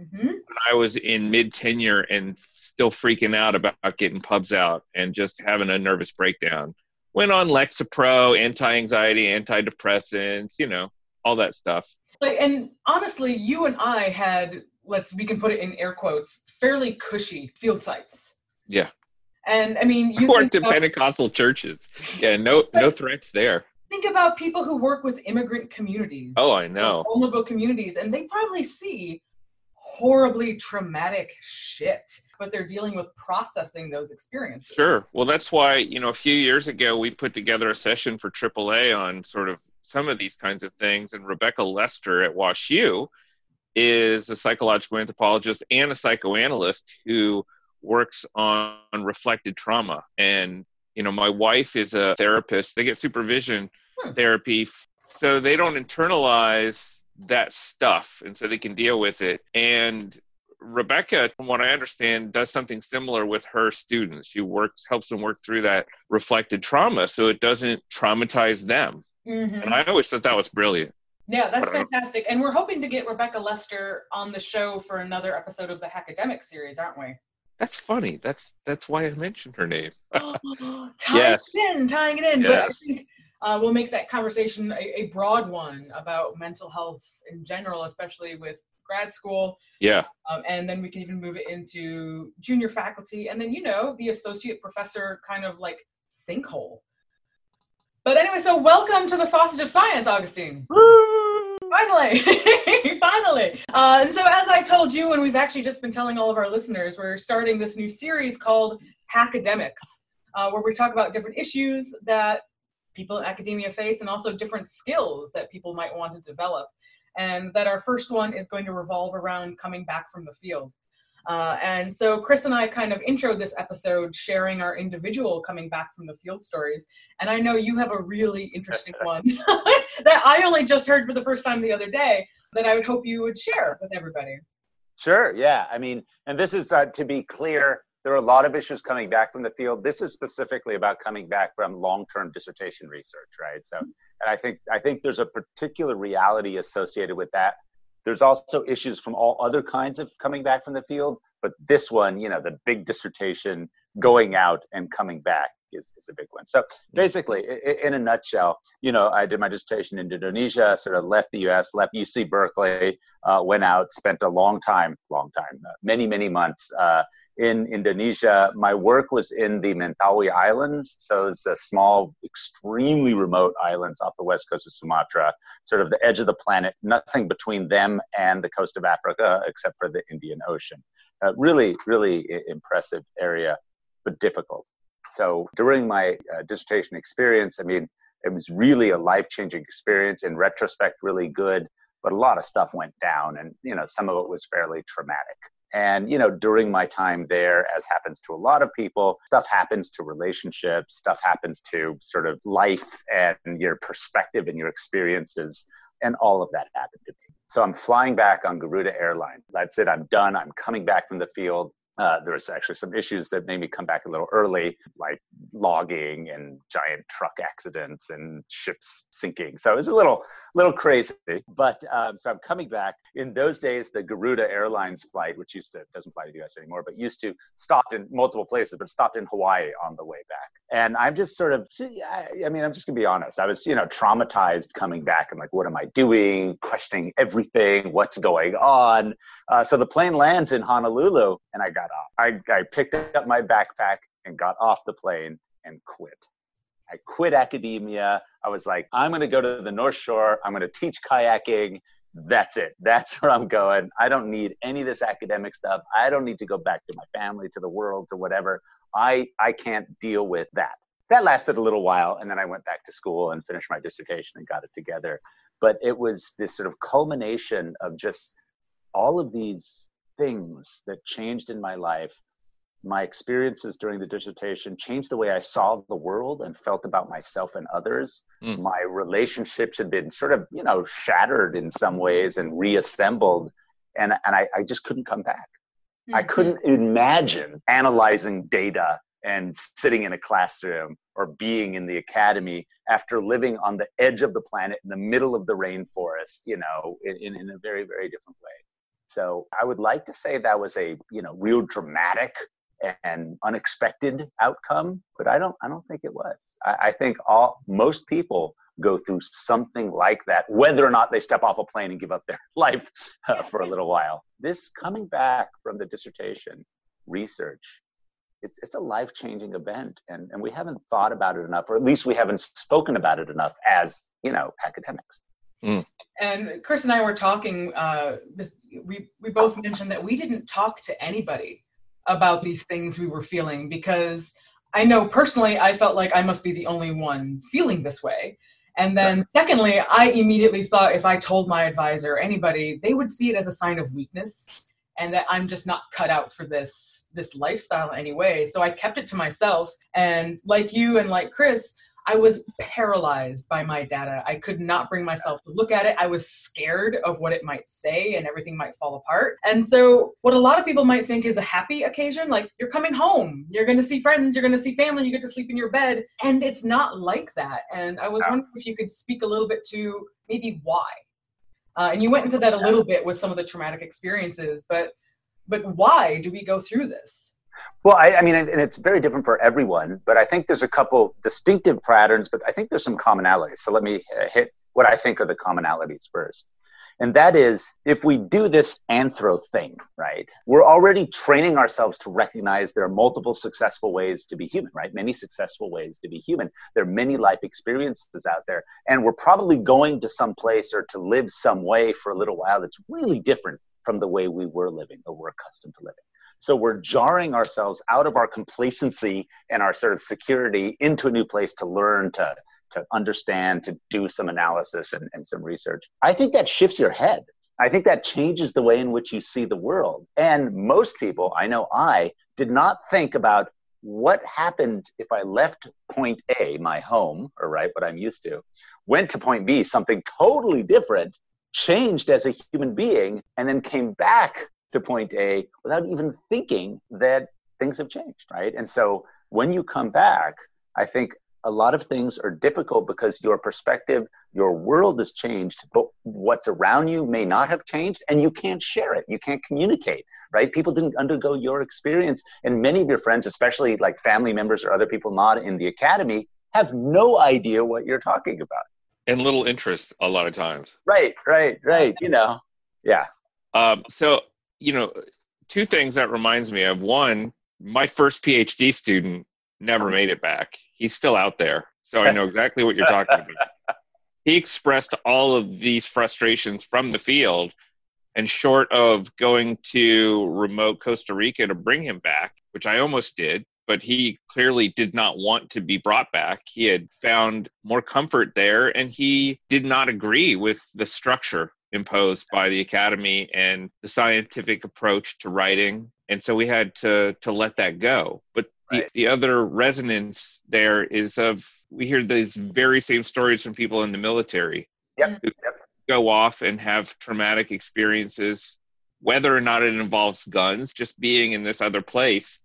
mm-hmm. when I was in mid tenure and still freaking out about getting pubs out and just having a nervous breakdown went on Lexapro, anti-anxiety, antidepressants, you know, all that stuff. Like, and honestly, you and I had let's we can put it in air quotes fairly cushy field sites. Yeah. And I mean, you worked in Pentecostal churches. Yeah, no no threats there. Think about people who work with immigrant communities. Oh, I know. Vulnerable communities, and they probably see horribly traumatic shit but they're dealing with processing those experiences. Sure. Well, that's why, you know, a few years ago we put together a session for AAA on sort of some of these kinds of things. And Rebecca Lester at WashU is a psychological anthropologist and a psychoanalyst who works on reflected trauma. And, you know, my wife is a therapist. They get supervision hmm. therapy so they don't internalize that stuff and so they can deal with it. And Rebecca, from what I understand, does something similar with her students. She works, helps them work through that reflected trauma so it doesn't traumatize them. Mm-hmm. And I always thought that was brilliant. Yeah, that's fantastic. And we're hoping to get Rebecca Lester on the show for another episode of the Hackademic series, aren't we? That's funny. That's that's why I mentioned her name. tying yes. it in, tying it in. Yes. But I think, uh, we'll make that conversation a, a, broad one about mental health in general, especially with grad school. Yeah. Um, and then we can even move it into junior faculty, and then you know the associate professor kind of like sinkhole. But anyway, so welcome to the Sausage of Science, Agustin. Finally, finally. Uh, and so, as I told you, and we've actually just been telling all of our listeners, we're starting this new series called Hackademics, uh, where we talk about different issues that people in academia face and also different skills that people might want to develop. And that our first one is going to revolve around coming back from the field. Uh, and so Chris and I kind of intro this episode sharing our individual coming back from the field stories. And I know you have a really interesting one that I only just heard for the first time the other day that I would hope you would share with everybody. Sure. Yeah. I mean, and this is uh, to be clear, there are a lot of issues coming back from the field. This is specifically about coming back from long-term dissertation research, right? So, and I think I think there's a particular reality associated with that there's also issues from all other kinds of coming back from the field, but this one, you know, the big dissertation going out and coming back is, is a big one. So basically, in a nutshell, you know, I did my dissertation in Indonesia, sort of left the US, left UC Berkeley, uh, went out, spent a long time, long time, uh, many, many months uh, in Indonesia. My work was in the Mentawai Islands. So it's a small, extremely remote islands off the west coast of Sumatra, sort of the edge of the planet, nothing between them and the coast of Africa except for the Indian Ocean. Really, really impressive area, but difficult. So during my uh, dissertation experience, I mean, it was really a life changing experience. In retrospect, really good, but a lot of stuff went down, and you know, some of it was fairly traumatic. And, you know, during my time there, as happens to a lot of people, stuff happens to relationships, stuff happens to sort of life and your perspective and your experiences. And all of that happened to me. So I'm flying back on Garuda Airline. That's it. I'm done. I'm coming back from the field. Uh, there was actually some issues that made me come back a little early, like logging and giant truck accidents and ships sinking. So it was a little, little crazy. But um, so I'm coming back. In those days, the Garuda Airlines flight, which used to doesn't fly to the U.S. anymore, but used to stopped in multiple places, but stopped in Hawaii on the way back. And I'm just sort of, I mean, I'm just gonna be honest. I was, you know, traumatized coming back and like, what am I doing? Questioning everything. What's going on? Uh, so the plane lands in Honolulu, and I got off. I, I picked up my backpack and got off the plane and quit. I quit academia. I was like, I'm going to go to the North Shore. I'm going to teach kayaking. That's it. That's where I'm going. I don't need any of this academic stuff. I don't need to go back to my family, to the world, to whatever. I, I can't deal with that. That lasted a little while. And then I went back to school and finished my dissertation and got it together. But it was this sort of culmination of just all of these things that changed in my life my experiences during the dissertation changed the way I saw the world and felt about myself and others. Mm. My relationships had been sort of, you know, shattered in some ways and reassembled. And, and I, I just couldn't come back. Mm-hmm. I couldn't imagine analyzing data and sitting in a classroom or being in the academy after living on the edge of the planet in the middle of the rainforest, you know, in, in, in a very, very different way. So I would like to say that was a, you know, real dramatic and unexpected outcome, but I don't I don't think it was. I, I, think all most people go through something like that, whether or not they step off a plane and give up their life uh, for a little while. This coming back from the dissertation research, it's it's a life changing event, and and we haven't thought about it enough, or at least we haven't spoken about it enough as you know academics. Mm. And Chris and I were talking. Uh, we we both mentioned that we didn't talk to anybody about these things we were feeling because I know personally I felt like I must be the only one feeling this way. And then, secondly, I immediately thought if I told my advisor or anybody, they would see it as a sign of weakness and that I'm just not cut out for this this lifestyle anyway. So I kept it to myself. And like you and like Chris, I was paralyzed by my data. I could not bring myself to look at it. I was scared of what it might say and everything might fall apart. And so, what a lot of people might think is a happy occasion, like you're coming home, you're going to see friends, you're going to see family, you get to sleep in your bed. And it's not like that. And I was wondering if you could speak a little bit to maybe why. Uh, and you went into that a little bit with some of the traumatic experiences, but but why do we go through this? Well, I, I mean, and it's very different for everyone, but I think there's a couple distinctive patterns, but I think there's some commonalities. So let me uh, hit what I think are the commonalities first. And that is if we do this anthro thing, right, we're already training ourselves to recognize there are multiple successful ways to be human, right? Many successful ways to be human. There are many life experiences out there. And we're probably going to some place or to live some way for a little while that's really different from the way we were living or we're accustomed to living. So we're jarring ourselves out of our complacency and our sort of security into a new place to learn, to to understand, to do some analysis and, and some research. I think that shifts your head. I think that changes the way in which you see the world. And most people, I know I, did not think about what happened if I left point A, my home, or right, what I'm used to, went to point B, something totally different, changed as a human being, and then came back to point A without even thinking that things have changed, right? And so when you come back, I think a lot of things are difficult because your perspective, your world has changed, but what's around you may not have changed, and you can't share it. You can't communicate, right? People didn't undergo your experience, and many of your friends, especially like family members or other people not in the academy, have no idea what you're talking about. And little interest a lot of times. Right, right, right. You know, yeah. Um, so, you know, two things that reminds me of one, my first PhD student never uh-huh. made it back. He's still out there. So I know exactly what you're talking about. He expressed all of these frustrations from the field. And short of going to remote Costa Rica to bring him back, which I almost did, but he clearly did not want to be brought back. He had found more comfort there and he did not agree with the structure imposed by the academy and the scientific approach to writing and so we had to to let that go but the, the other resonance there is of we hear these very same stories from people in the military yep. yep. go off and have traumatic experiences whether or not it involves guns just being in this other place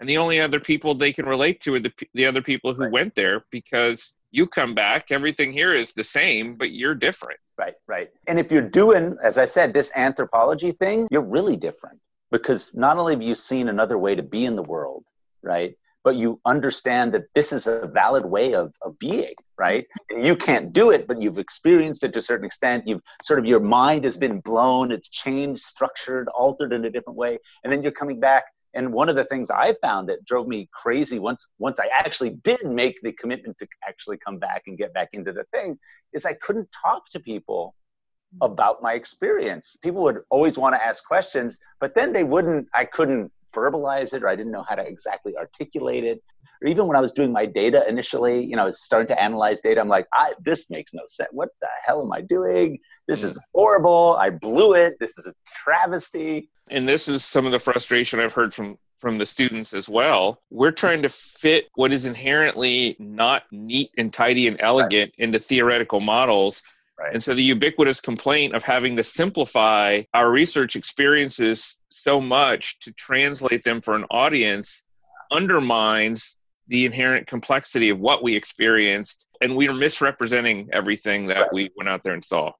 and the only other people they can relate to are the, the other people who right. went there because you come back everything here is the same but you're different right right and if you're doing as i said this anthropology thing you're really different because not only have you seen another way to be in the world right? But you understand that this is a valid way of, of being, right? And you can't do it, but you've experienced it to a certain extent. You've sort of your mind has been blown, it's changed, structured, altered in a different way. And then you're coming back. And one of the things I found that drove me crazy once once I actually did make the commitment to actually come back and get back into the thing is I couldn't talk to people hmm. about my experience. People would always want to ask questions, but then they wouldn't, I couldn't verbalize it or I didn't know how to exactly articulate it. Or even when I was doing my data initially, you know, I was starting to analyze data. I'm like, I, this makes no sense. What the hell am I doing? This hmm. is horrible. I blew it. This is a travesty. And this is some of the frustration I've heard from from the students as well. We're trying to fit what is inherently not neat and tidy and elegant right. into theoretical models Right. And so the ubiquitous complaint of having to simplify our research experiences so much to translate them for an audience undermines the inherent complexity of what we experienced. And we are misrepresenting everything that right. we went out there and saw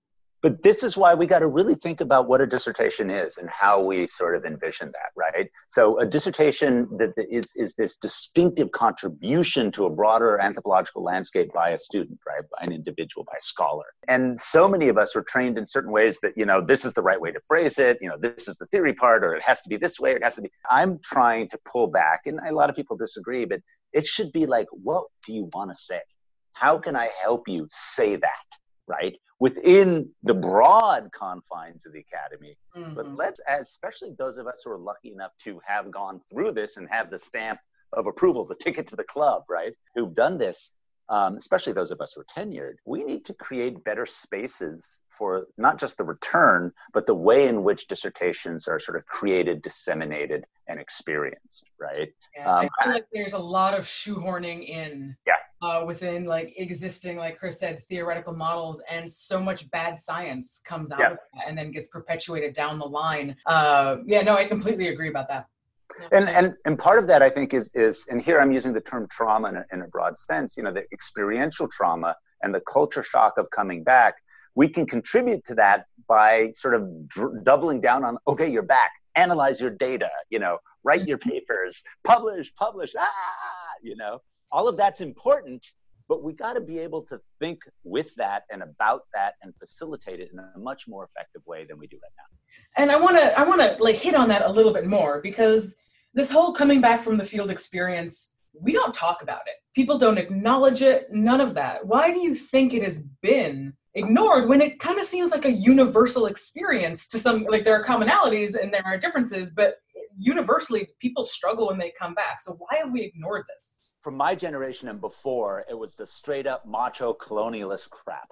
but this is why we got to really think about what a dissertation is and how we sort of envision that right? So a dissertation that is is this distinctive contribution to a broader anthropological landscape by a student right? By an individual by a scholar. And so many of us were trained in certain ways that you know this is the right way to phrase it you know this is the theory part or it has to be this way or it has to be i'm trying to pull back and a lot of people disagree but it should be like what do you want to say? How can i help you say that right within the broad confines of the academy mm-hmm. but let's especially those of us who are lucky enough to have gone through this and have the stamp of approval the ticket to the club right who've done this um, especially those of us who are tenured, we need to create better spaces for not just the return, but the way in which dissertations are sort of created, disseminated, and experienced, right? Yeah, um, I feel like there's a lot of shoehorning in yeah. uh, within like existing, like Chris said, theoretical models, and so much bad science comes out yeah. of that and then gets perpetuated down the line. Uh, yeah, no, I completely agree about that and and and part of that i think is is and here i'm using the term trauma in a, in a broad sense you know the experiential trauma and the culture shock of coming back we can contribute to that by sort of dr- doubling down on okay you're back analyze your data, you know, write your papers, publish, publish, ah, you know, all of that's important, but we got to be able to think with that and about that and facilitate it in a much more effective way than we do right now. And I want to I want to like hit on that a little bit more because this whole coming back from the field experience, we don't talk about it. People don't acknowledge it, none of that. Why do you think it has been ignored when it kind of seems like a universal experience to some like there are commonalities and there are differences, but universally people struggle when they come back. So why have we ignored this? From my generation and before, it was the straight up macho colonialist crap.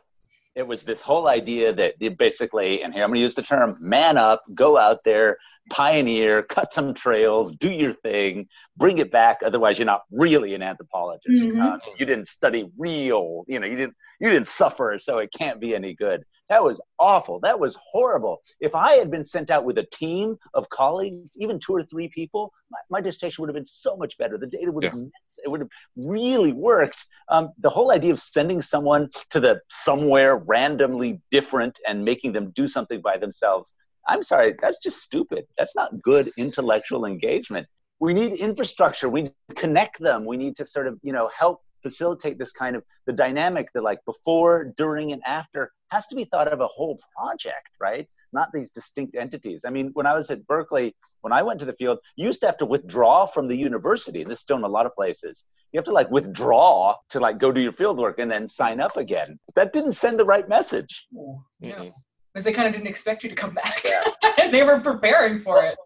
It was this whole idea that basically, and here I'm going to use the term man up, go out there, pioneer, cut some trails, do your thing, bring it back. Otherwise, you're not really an anthropologist. Mm-hmm. Uh, you didn't study real, you know, you didn't you didn't suffer, so it can't be any good. That was awful. That was horrible. If I had been sent out with a team of colleagues, even two or three people, my, my dissertation would have been so much better. The data would have it would have really worked. Um, the whole idea of sending someone to the somewhere randomly different and making them do something by themselves I'm sorry, that's just stupid. That's not good intellectual engagement. We need infrastructure. We connect them. We need to sort of, you know, help facilitate this kind of the dynamic that like before, during, and after has to be thought of a whole project, right? Not these distinct entities. I mean, when I was at Berkeley, when I went to the field, you used to have to withdraw from the university. This is still in a lot of places. You have to like withdraw to like go do your field work and then sign up again. That didn't send the right message. Mm-hmm. Yeah. Because they kind of didn't expect you to come back. And they were preparing for it.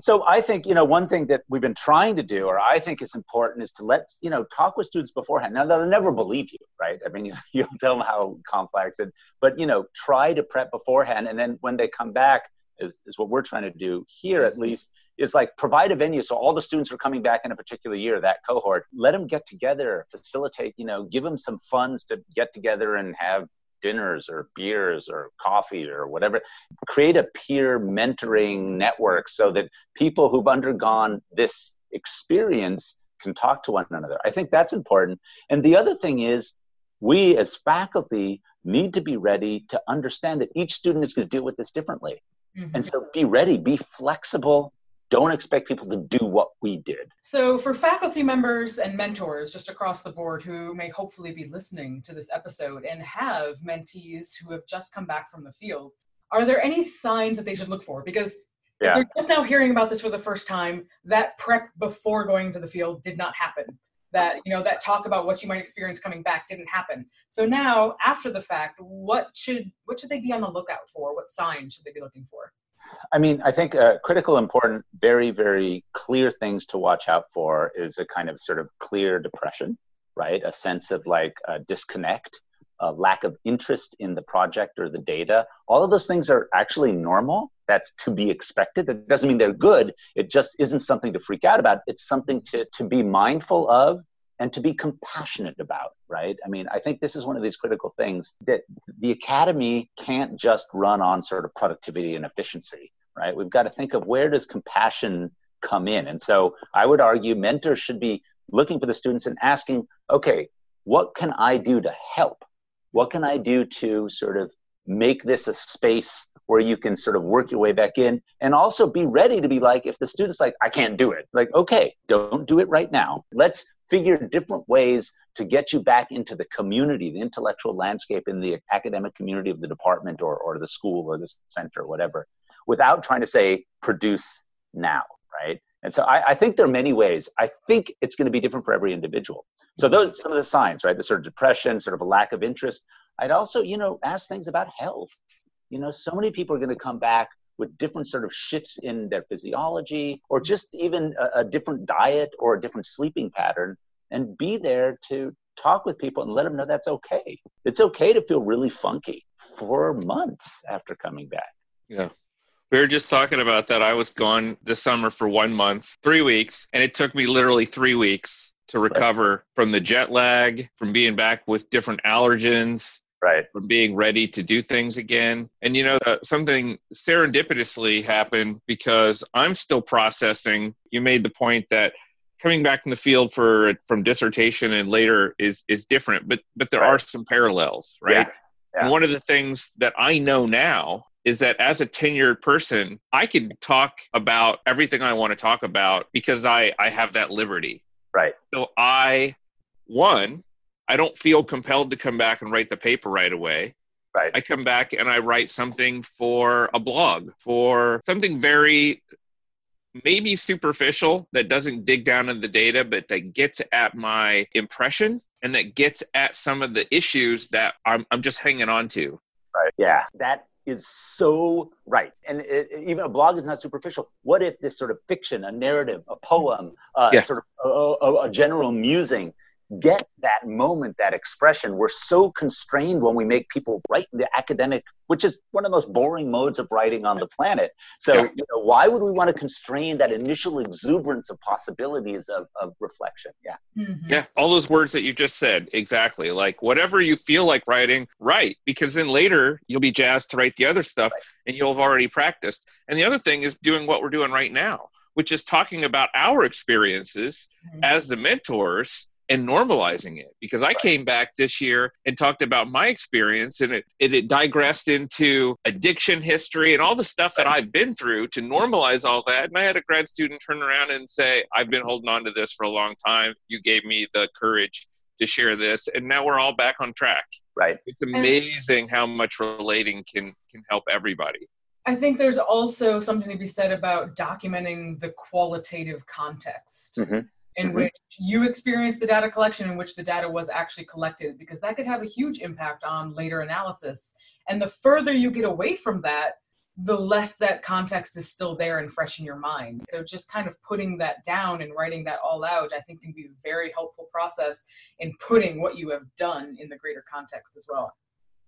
So i think you know one thing that we've been trying to do or i think is important is to let you know talk with students beforehand. Now they'll never believe you right? I mean you'll tell them how complex and but you know try to prep beforehand. And then when they come back is, is what we're trying to do here at least is like provide a venue so all the students are coming back in a particular year that cohort let them get together facilitate you know give them some funds to get together and have dinners or beers or coffee or whatever. Create a peer mentoring network so that people who've undergone this experience can talk to one another. I think that's important. And the other thing is, we as faculty need to be ready to understand that each student is going to deal with this differently. Mm-hmm. And so be ready, be flexible, don't expect people to do what we did. So, for faculty members and mentors just across the board who may hopefully be listening to this episode and have mentees who have just come back from the field, are there any signs that they should look for? Because yeah. if they're just now hearing about this for the first time, that prep before going to the field did not happen. That you know that talk about what you might experience coming back didn't happen. So now, after the fact, what should what should they be on the lookout for? What signs should they be looking for? I mean, I think uh, critical, important, very, very clear things to watch out for is a kind of sort of clear depression, right? A sense of like disconnect, a lack of interest in the project or the data. All of those things are actually normal. That's to be expected. That doesn't mean they're good. It just isn't something to freak out about. It's something to, to be mindful of and to be compassionate about, right? I mean, I think this is one of these critical things that the academy can't just run on sort of productivity and efficiency, right? We've got to think of where does compassion come in. And so I would argue mentors should be looking for the students and asking, okay, what can I do to help? What can I do to sort of make this a space where you can sort of work your way back in and also be ready to be like if the student's like i can't do it like okay don't do it right now let's figure different ways to get you back into the community, the intellectual landscape in the academic community of the department or, or the school or the center or whatever, without trying to say produce now, right? And so I, I think there are many ways. I think it's going to be different for every individual. So those some of the signs, right? The sort of depression, sort of a lack of interest. I'd also, you know, ask things about health. You know, so many people are going to come back with different sort of shifts in their physiology or just even a, a different diet or a different sleeping pattern and be there to talk with people and let them know that's okay. It's okay to feel really funky for months after coming back. Yeah. We were just talking about that. I was gone this summer for one month, three weeks, and it took me literally three weeks to recover right. from the jet lag, from being back with different allergens, right from being ready to do things again and you know uh, something serendipitously happened because i'm still processing you made the point that coming back from the field for from dissertation and later is is different but but there right. are some parallels right yeah. Yeah. one of the things that i know now is that as a tenured person, I can talk about everything I want to talk about because I, I have that liberty. Right. So I, one, I don't feel compelled to come back and write the paper right away. Right. I come back and I write something for a blog, for something very maybe superficial that doesn't dig down in the data, but that gets at my impression and that gets at some of the issues that I'm, I'm just hanging on to. Right. Yeah. That is so right. And it, it, even a blog is not superficial. What if this sort of fiction, a narrative, a poem, uh, yeah. sort of a, a, a general musing get that moment, that expression. We're so constrained when we make people write the academic, which is one of the most boring modes of writing on the planet. So, yeah. you know, why would we want to constrain that initial exuberance of possibilities of, of reflection? Yeah. Mm-hmm. Yeah. All those words that you just said, exactly. Like whatever you feel like writing, write, because then later you'll be jazzed to write the other stuff right. and you'll have already practiced. And the other thing is doing what we're doing right now which is talking about our experiences mm-hmm. as the mentors and normalizing it because I came back this year and talked about my experience and it, it, it, digressed into addiction history and all the stuff that I've been through to normalize all that. And I had a grad student turn around and say, I've been holding on to this for a long time. You gave me the courage to share this. And now we're all back on track. Right. It's amazing how much relating can can help everybody. I think there's also something to be said about documenting the qualitative context. Mm-hmm in mm-hmm. which you experience the data collection in which the data was actually collected because that could have a huge impact on later analysis. And the further you get away from that the less that context is still there and fresh in your mind. So just kind of putting that down and writing that all out i think can be a very helpful process in putting what you have done in the greater context as well.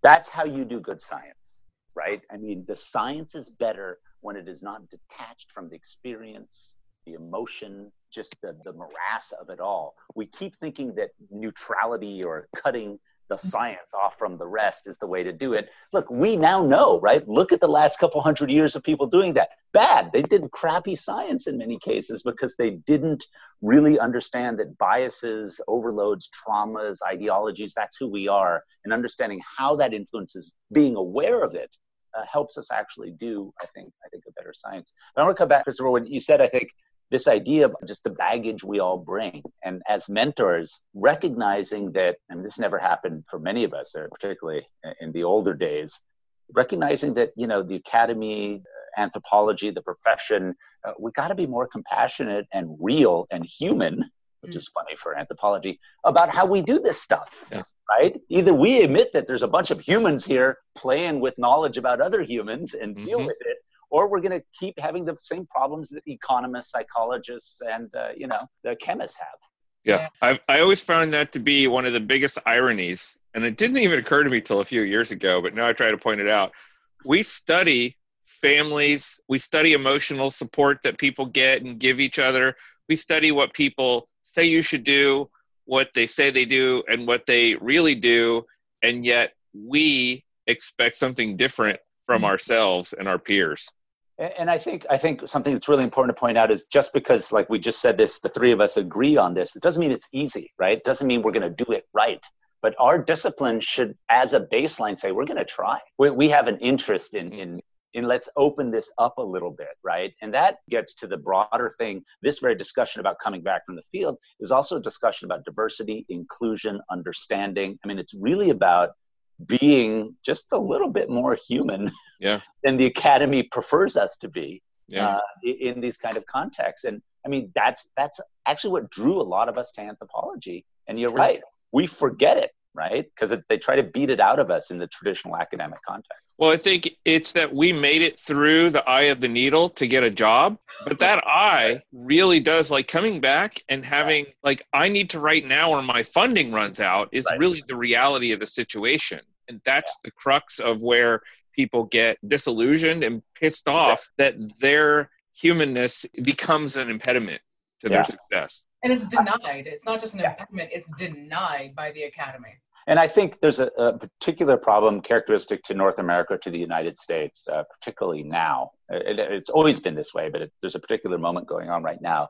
That's how you do good science right? I mean the science is better when it is not detached from the experience the emotion just the, the morass of it all. We keep thinking that neutrality or cutting the science off from the rest is the way to do it. Look, we now know, right? Look at the last couple hundred years of people doing that. Bad. They did crappy science in many cases because they didn't really understand that biases, overloads, traumas, ideologies, that's who we are. And understanding how that influences being aware of it uh, helps us actually do, I think, I think a better science. But I want to come back, Christopher, when you said, I think, this idea of just the baggage we all bring. And as mentors, recognizing that, and this never happened for many of us, particularly in the older days, recognizing that, you know, the academy, anthropology, the profession, uh, we got to be more compassionate and real and human, which mm. is funny for anthropology, about how we do this stuff. Yeah. Right? Either we admit that there's a bunch of humans here playing with knowledge about other humans and mm-hmm. deal with it, or we're going to keep having the same problems that economists, psychologists, and uh, you know the chemists have. Yeah, I've, I always found that to be one of the biggest ironies, and it didn't even occur to me till a few years ago. But now I try to point it out. We study families, we study emotional support that people get and give each other. We study what people say you should do, what they say they do, and what they really do, and yet we expect something different from mm-hmm. ourselves and our peers and I think I think something that's really important to point out is just because, like we just said, this the three of us agree on this, it doesn't mean it's easy, right? It doesn't mean we're going to do it right. But our discipline should, as a baseline, say we're going to try. We, we have an interest in in in let's open this up a little bit, right? And that gets to the broader thing. This very discussion about coming back from the field is also a discussion about diversity, inclusion, understanding. I mean, it's really about being just a little bit more human yeah. than the academy prefers us to be yeah. uh, in these kind of contexts. And i mean that's that's actually what drew a lot of us to anthropology. And you're right. We forget it right? Because they try to beat it out of us in the traditional academic context. Well i think it's that we made it through the eye of the needle to get a job but that eye really does like coming back and having like i need to write now or my funding runs out is right. really the reality of the situation. And that's yeah. the crux of where people get disillusioned and pissed off yeah. that their humanness becomes an impediment to yeah. their success. And it's denied. It's not just an impediment it's denied by the academy and I think there's a, a, particular problem characteristic to North America, to the United States, uh, particularly now. It, it's always been this way, but it, there's a particular moment going on right now.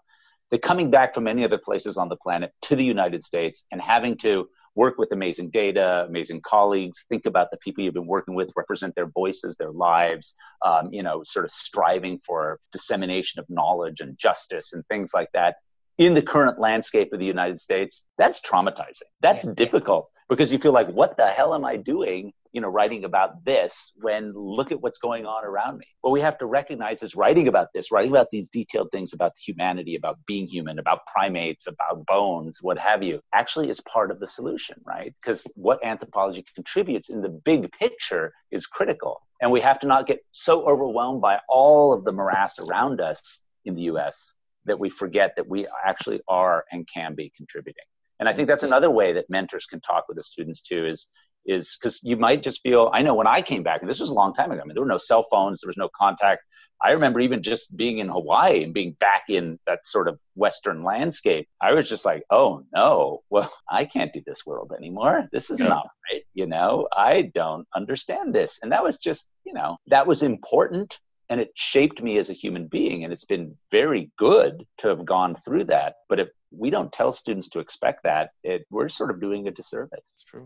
That coming back from many other places on the planet to the United States and having to work with amazing data, amazing colleagues, think about the people you've been working with, represent their voices, their lives, um, you know, sort of striving for dissemination of knowledge and justice and things like that in the current landscape of the United States, that's traumatizing. That's yeah. difficult because you feel like, what the hell am I doing? You know, writing about this when look at what's going on around me. What we have to recognize is writing about this, writing about these detailed things about humanity, about being human, about primates, about bones, what have you, actually is part of the solution, right? Because what anthropology contributes in the big picture is critical. And we have to not get so overwhelmed by all of the morass around us in the US that we forget that we actually are and can be contributing. And I think that's another way that mentors can talk with the students too is is because you might just feel I know when I came back, and this was a long time ago, I mean there were no cell phones, there was no contact. I remember even just being in Hawaii and being back in that sort of Western landscape. I was just like, oh no, well, I can't do this world anymore. This is yeah. not right. You know, I don't understand this. And that was just, you know, that was important and it shaped me as a human being and it's been very good to have gone through that. But if we don't tell students to expect that it, we're sort of doing a disservice. True.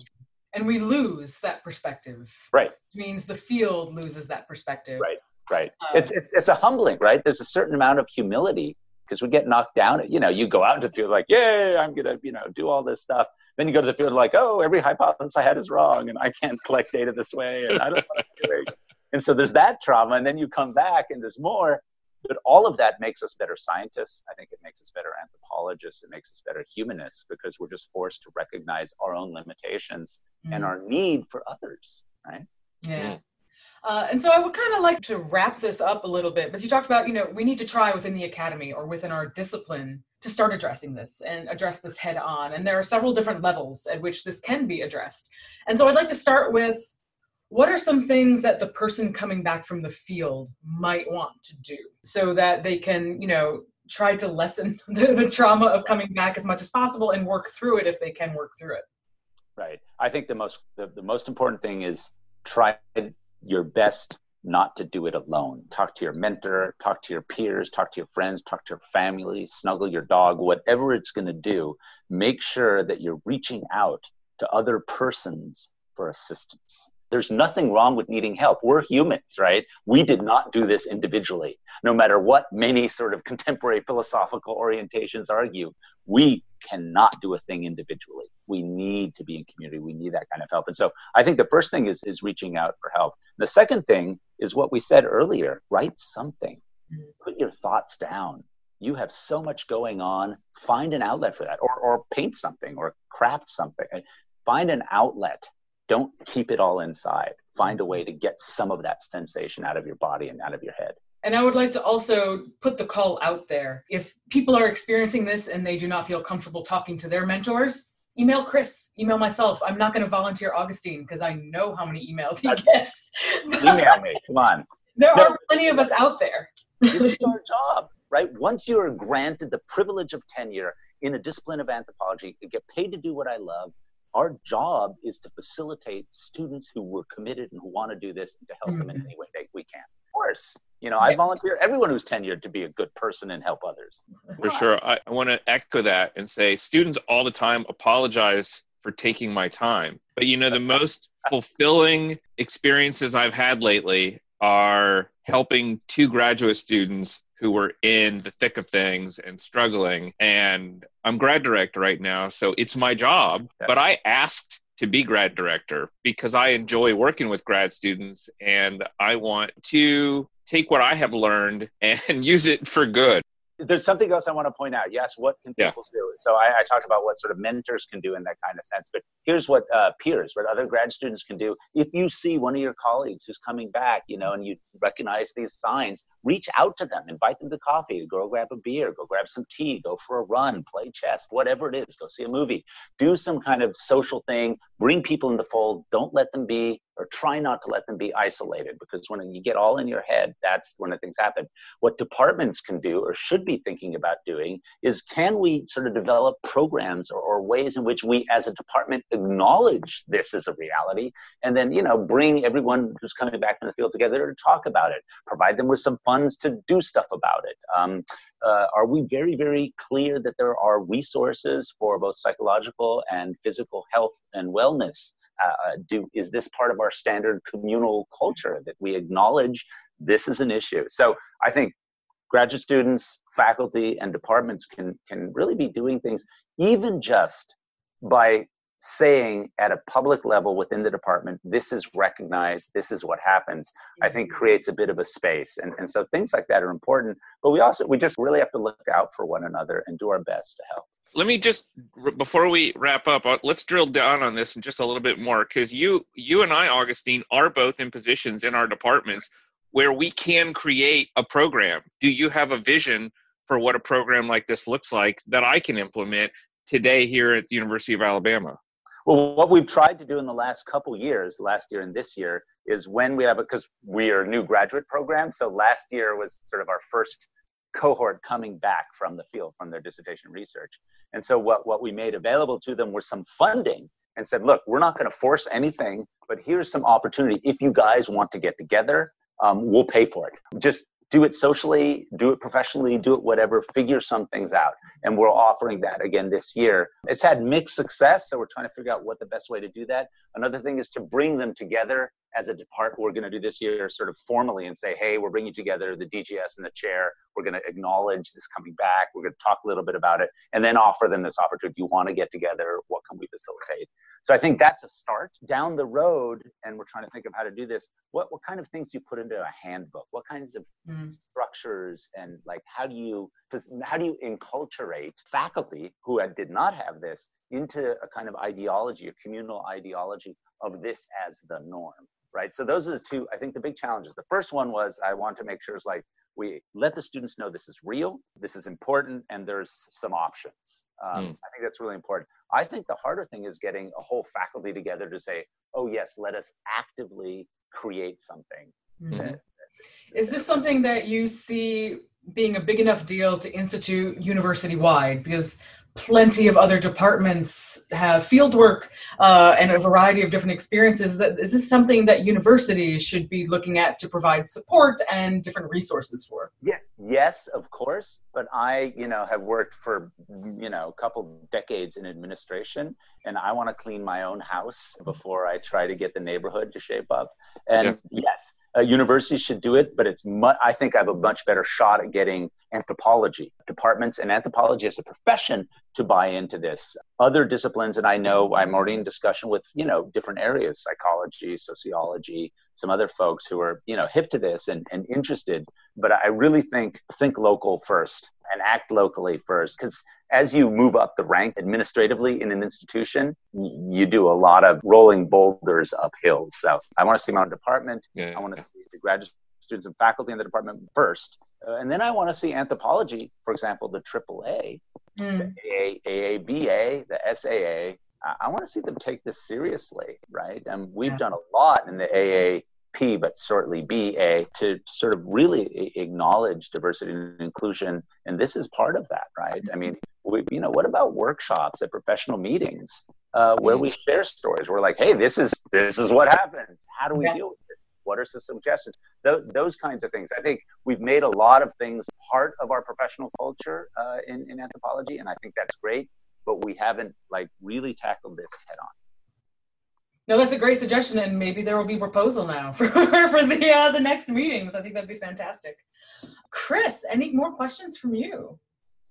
And we lose that perspective. Right. It means the field loses that perspective. Right right. Um, it's, it's it's a humbling right? There's a certain amount of humility because we get knocked down. You know you go out into the field like yay i'm gonna you know do all this stuff. Then you go to the field like oh every hypothesis i had is wrong and i can't collect data this way and i don't know and so there's that trauma, and then you come back and there's more. But all of that makes us better scientists. I think it makes us better anthropologists. It makes us better humanists because we're just forced to recognize our own limitations mm. and our need for others, right? Yeah. Mm. Uh, and so I would kind of like to wrap this up a little bit because you talked about, you know, we need to try within the academy or within our discipline to start addressing this and address this head on. And there are several different levels at which this can be addressed. And so I'd like to start with what are some things that the person coming back from the field might want to do so that they can you know try to lessen the, the, trauma of coming back as much as possible and work through it if they can work through it? Right. I think the most the, the most important thing is try your best not to do it alone. Talk to your mentor talk to your peers talk to your friends talk to your family snuggle your dog whatever it's going to do make sure that you're reaching out to other persons for assistance there's nothing wrong with needing help. We're humans, right? We did not do this individually. No matter what many sort of contemporary philosophical orientations argue, we cannot do a thing individually. We need to be in community. We need that kind of help. And so I think the first thing is, is reaching out for help. The second thing is what we said earlier write something, put your thoughts down. You have so much going on. Find an outlet for that, or, or paint something, or craft something. Find an outlet don't keep it all inside. Find a mm-hmm. way to get some of that sensation out of your body and out of your head. And I would like to also put the call out there. If people are experiencing this and they do not feel comfortable talking to their mentors, email Chris, email myself. I'm not going to volunteer Agustin because I know how many emails he gets. email me. Come on. There no, are plenty of us out there. this is our job, right? Once you are granted the privilege of tenure in a discipline of anthropology, you get paid to do what I love our job is to facilitate students who were committed and who want to do this and to help mm-hmm. them in mm-hmm. any way that we can. Of course, you know, I volunteer everyone who's tenured to be a good person and help others. For sure. I, I want to echo that and say students all the time apologize for taking my time. But you know, the most fulfilling experiences I've had lately are helping two graduate students who were in the thick of things and struggling. And I'm grad director right now, so it's my job. But I asked to be grad director because I enjoy working with grad students and I want to take what I have learned and use it for good there's something else I want to point out. Yes, what can people yeah. do? So I, I, talked about what sort of mentors can do in that kind of sense, but here's what uh, peers, what other grad students can do. If you see one of your colleagues who's coming back, you know, and you recognize these signs, reach out to them, invite them to coffee, go grab a beer, go grab some tea, go for a run, play chess, whatever it is, go see a movie, do some kind of social thing, bring people in the fold. Don't let them be or try not to let them be isolated because when you get all in your head, that's when the things happen. What departments can do or should be thinking about doing is can we sort of develop programs or, or ways in which we as a department acknowledge this as a reality and then, you know, bring everyone who's coming back from the field together to talk about it, provide them with some funds to do stuff about it. Um, Uh, are we very, very clear that there are resources for both psychological and physical health and wellness? Uh, do is this part of our standard communal culture that we acknowledge this is an issue? So I think graduate students, faculty, and departments can can really be doing things even just by saying at a public level within the department, this is recognized, this is what happens, I think creates a bit of a space. And, and so things like that are important. But we also, we just really have to look out for one another and do our best to help. Let me just, before we wrap up, uh, let's drill down on this and just a little bit more because you, you and I, Agustin, are both in positions in our departments where we can create a program. Do you have a vision for what a program like this looks like that I can implement today here at the University of Alabama? Well, what we've tried to do in the last couple years, last year and this year, is when we have because we are a new graduate program. So last year was sort of our first cohort coming back from the field from their dissertation research. And so what, what we made available to them was some funding and said, look, we're not going to force anything, but here's some opportunity. If you guys want to get together, um, we'll pay for it. Just do it socially, do it professionally, do it whatever, figure some things out. And we're offering that again this year. It's had mixed success, so we're trying to figure out what the best way to do that. Another thing is to bring them together as a department. We're going to do this year sort of formally and say, hey, we're bringing together the DGS and the chair. We're going to acknowledge this coming back. We're going to talk a little bit about it and then offer them this opportunity. You want to get together? What can we facilitate? So I think that's a start. Down the road, and we're trying to think of how to do this. What what kind of things do you put into a handbook? What kinds of mm. structures and like how do you how do you enculturate faculty who did not have this into a kind of ideology, a communal ideology of this as the norm? Right. So those are the two. I think the big challenges. The first one was I want to make sure it's like we let the students know this is real, this is important, and there's some options. Um, mm. I think that's really important. I think the harder thing is getting a whole faculty together to say, oh, yes, let us actively create something. Mm-hmm. That, is this something that you see being a big enough deal to institute university wide? Because plenty of other departments have fieldwork uh, and a variety of different experiences. That is this something that universities should be looking at to provide support and different resources for? Yeah, yes, of course. But I, you know, have worked for you know a couple decades in administration, and I want to clean my own house before I try to get the neighborhood to shape up. And yeah. yes, uh, universities should do it, but it's mu- I think I have a much better shot at getting anthropology departments and anthropology as a profession to buy into this. Other disciplines, and I know I'm already in discussion with you know different areas, psychology, sociology, some other folks who are you know hip to this and, and interested. But I really think think local first and act locally first because as you move up the rank administratively in an institution you do a lot of rolling boulders up hills so i want to see my own department yeah. i want to see the graduate students and faculty in the department first uh, and then i want to see anthropology for example the AAA, mm. the AABA, the SAA. I want to see them take this seriously, right? And we've yeah. done a lot in the AA P, but shortly BA, to sort of really acknowledge diversity and inclusion. And this is part of that, right? I mean, we, you know, what about workshops at professional meetings uh, where we share stories? We're like, hey, this is this is what happens. How do we yeah. deal with this? What are some suggestions? Th- those kinds of things. I think we've made a lot of things part of our professional culture uh, in, in anthropology, and I think that's great. But we haven't like really tackled this head on. No, that's a great suggestion, and maybe there will be proposal now for, for the uh, the next meetings. I think that'd be fantastic. Chris, any more questions from you?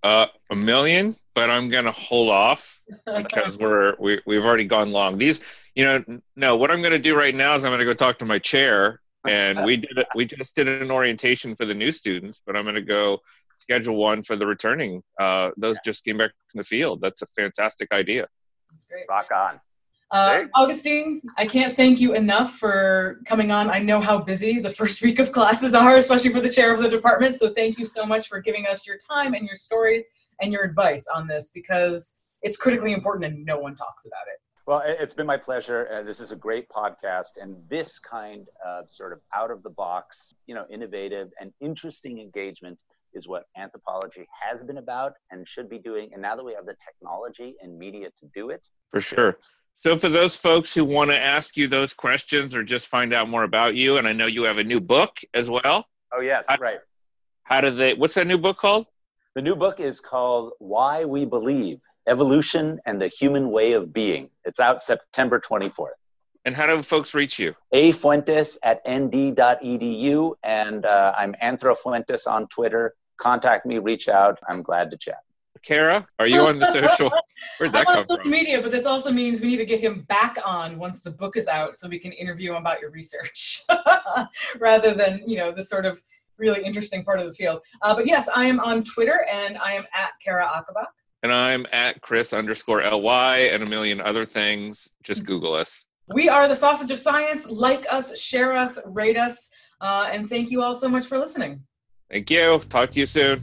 Uh, a million, but I'm gonna hold off because we're we, we've already gone long. These, you know, no. What I'm gonna do right now is I'm gonna go talk to my chair, and we did it. We just did an orientation for the new students, but I'm gonna go schedule one for the returning. Uh, those yeah. just came back from the field. That's a fantastic idea. That's great. Rock on. Uh, Agustin, I can't thank you enough for coming on. I know how busy the first week of classes are, especially for the chair of the department. So thank you so much for giving us your time and your stories and your advice on this because it's critically important and no one talks about it. Well, it's been my pleasure. Uh, this is a great podcast, and this kind of sort of out of the box, you know, innovative and interesting engagement is what anthropology has been about and should be doing. And now that we have the technology and media to do it, for sure. So, for those folks who want to ask you those questions or just find out more about you, and I know you have a new book as well. Oh yes, how, right. How do they? What's that new book called? The new book is called Why We Believe Evolution and the Human Way of Being. It's out September 24th. And how do folks reach you? A Fuentes at nd.edu. And uh, I'm Anthro Fuentes on Twitter. Contact me, reach out. I'm glad to chat. Cara, are you on the social? Where'd that I'm come on social from? media, but this also means we need to get him back on once the book is out so we can interview him about your research rather than, you know, the sort of really interesting part of the field. Uh, but yes, I am on Twitter and I am at Cara Ocobock. And I'm at Chris underscore ly and a million other things. Just Google us. We are the Sausage of Science. Like us, share us, rate us, uh, and thank you all so much for listening. Thank you. Talk to you soon.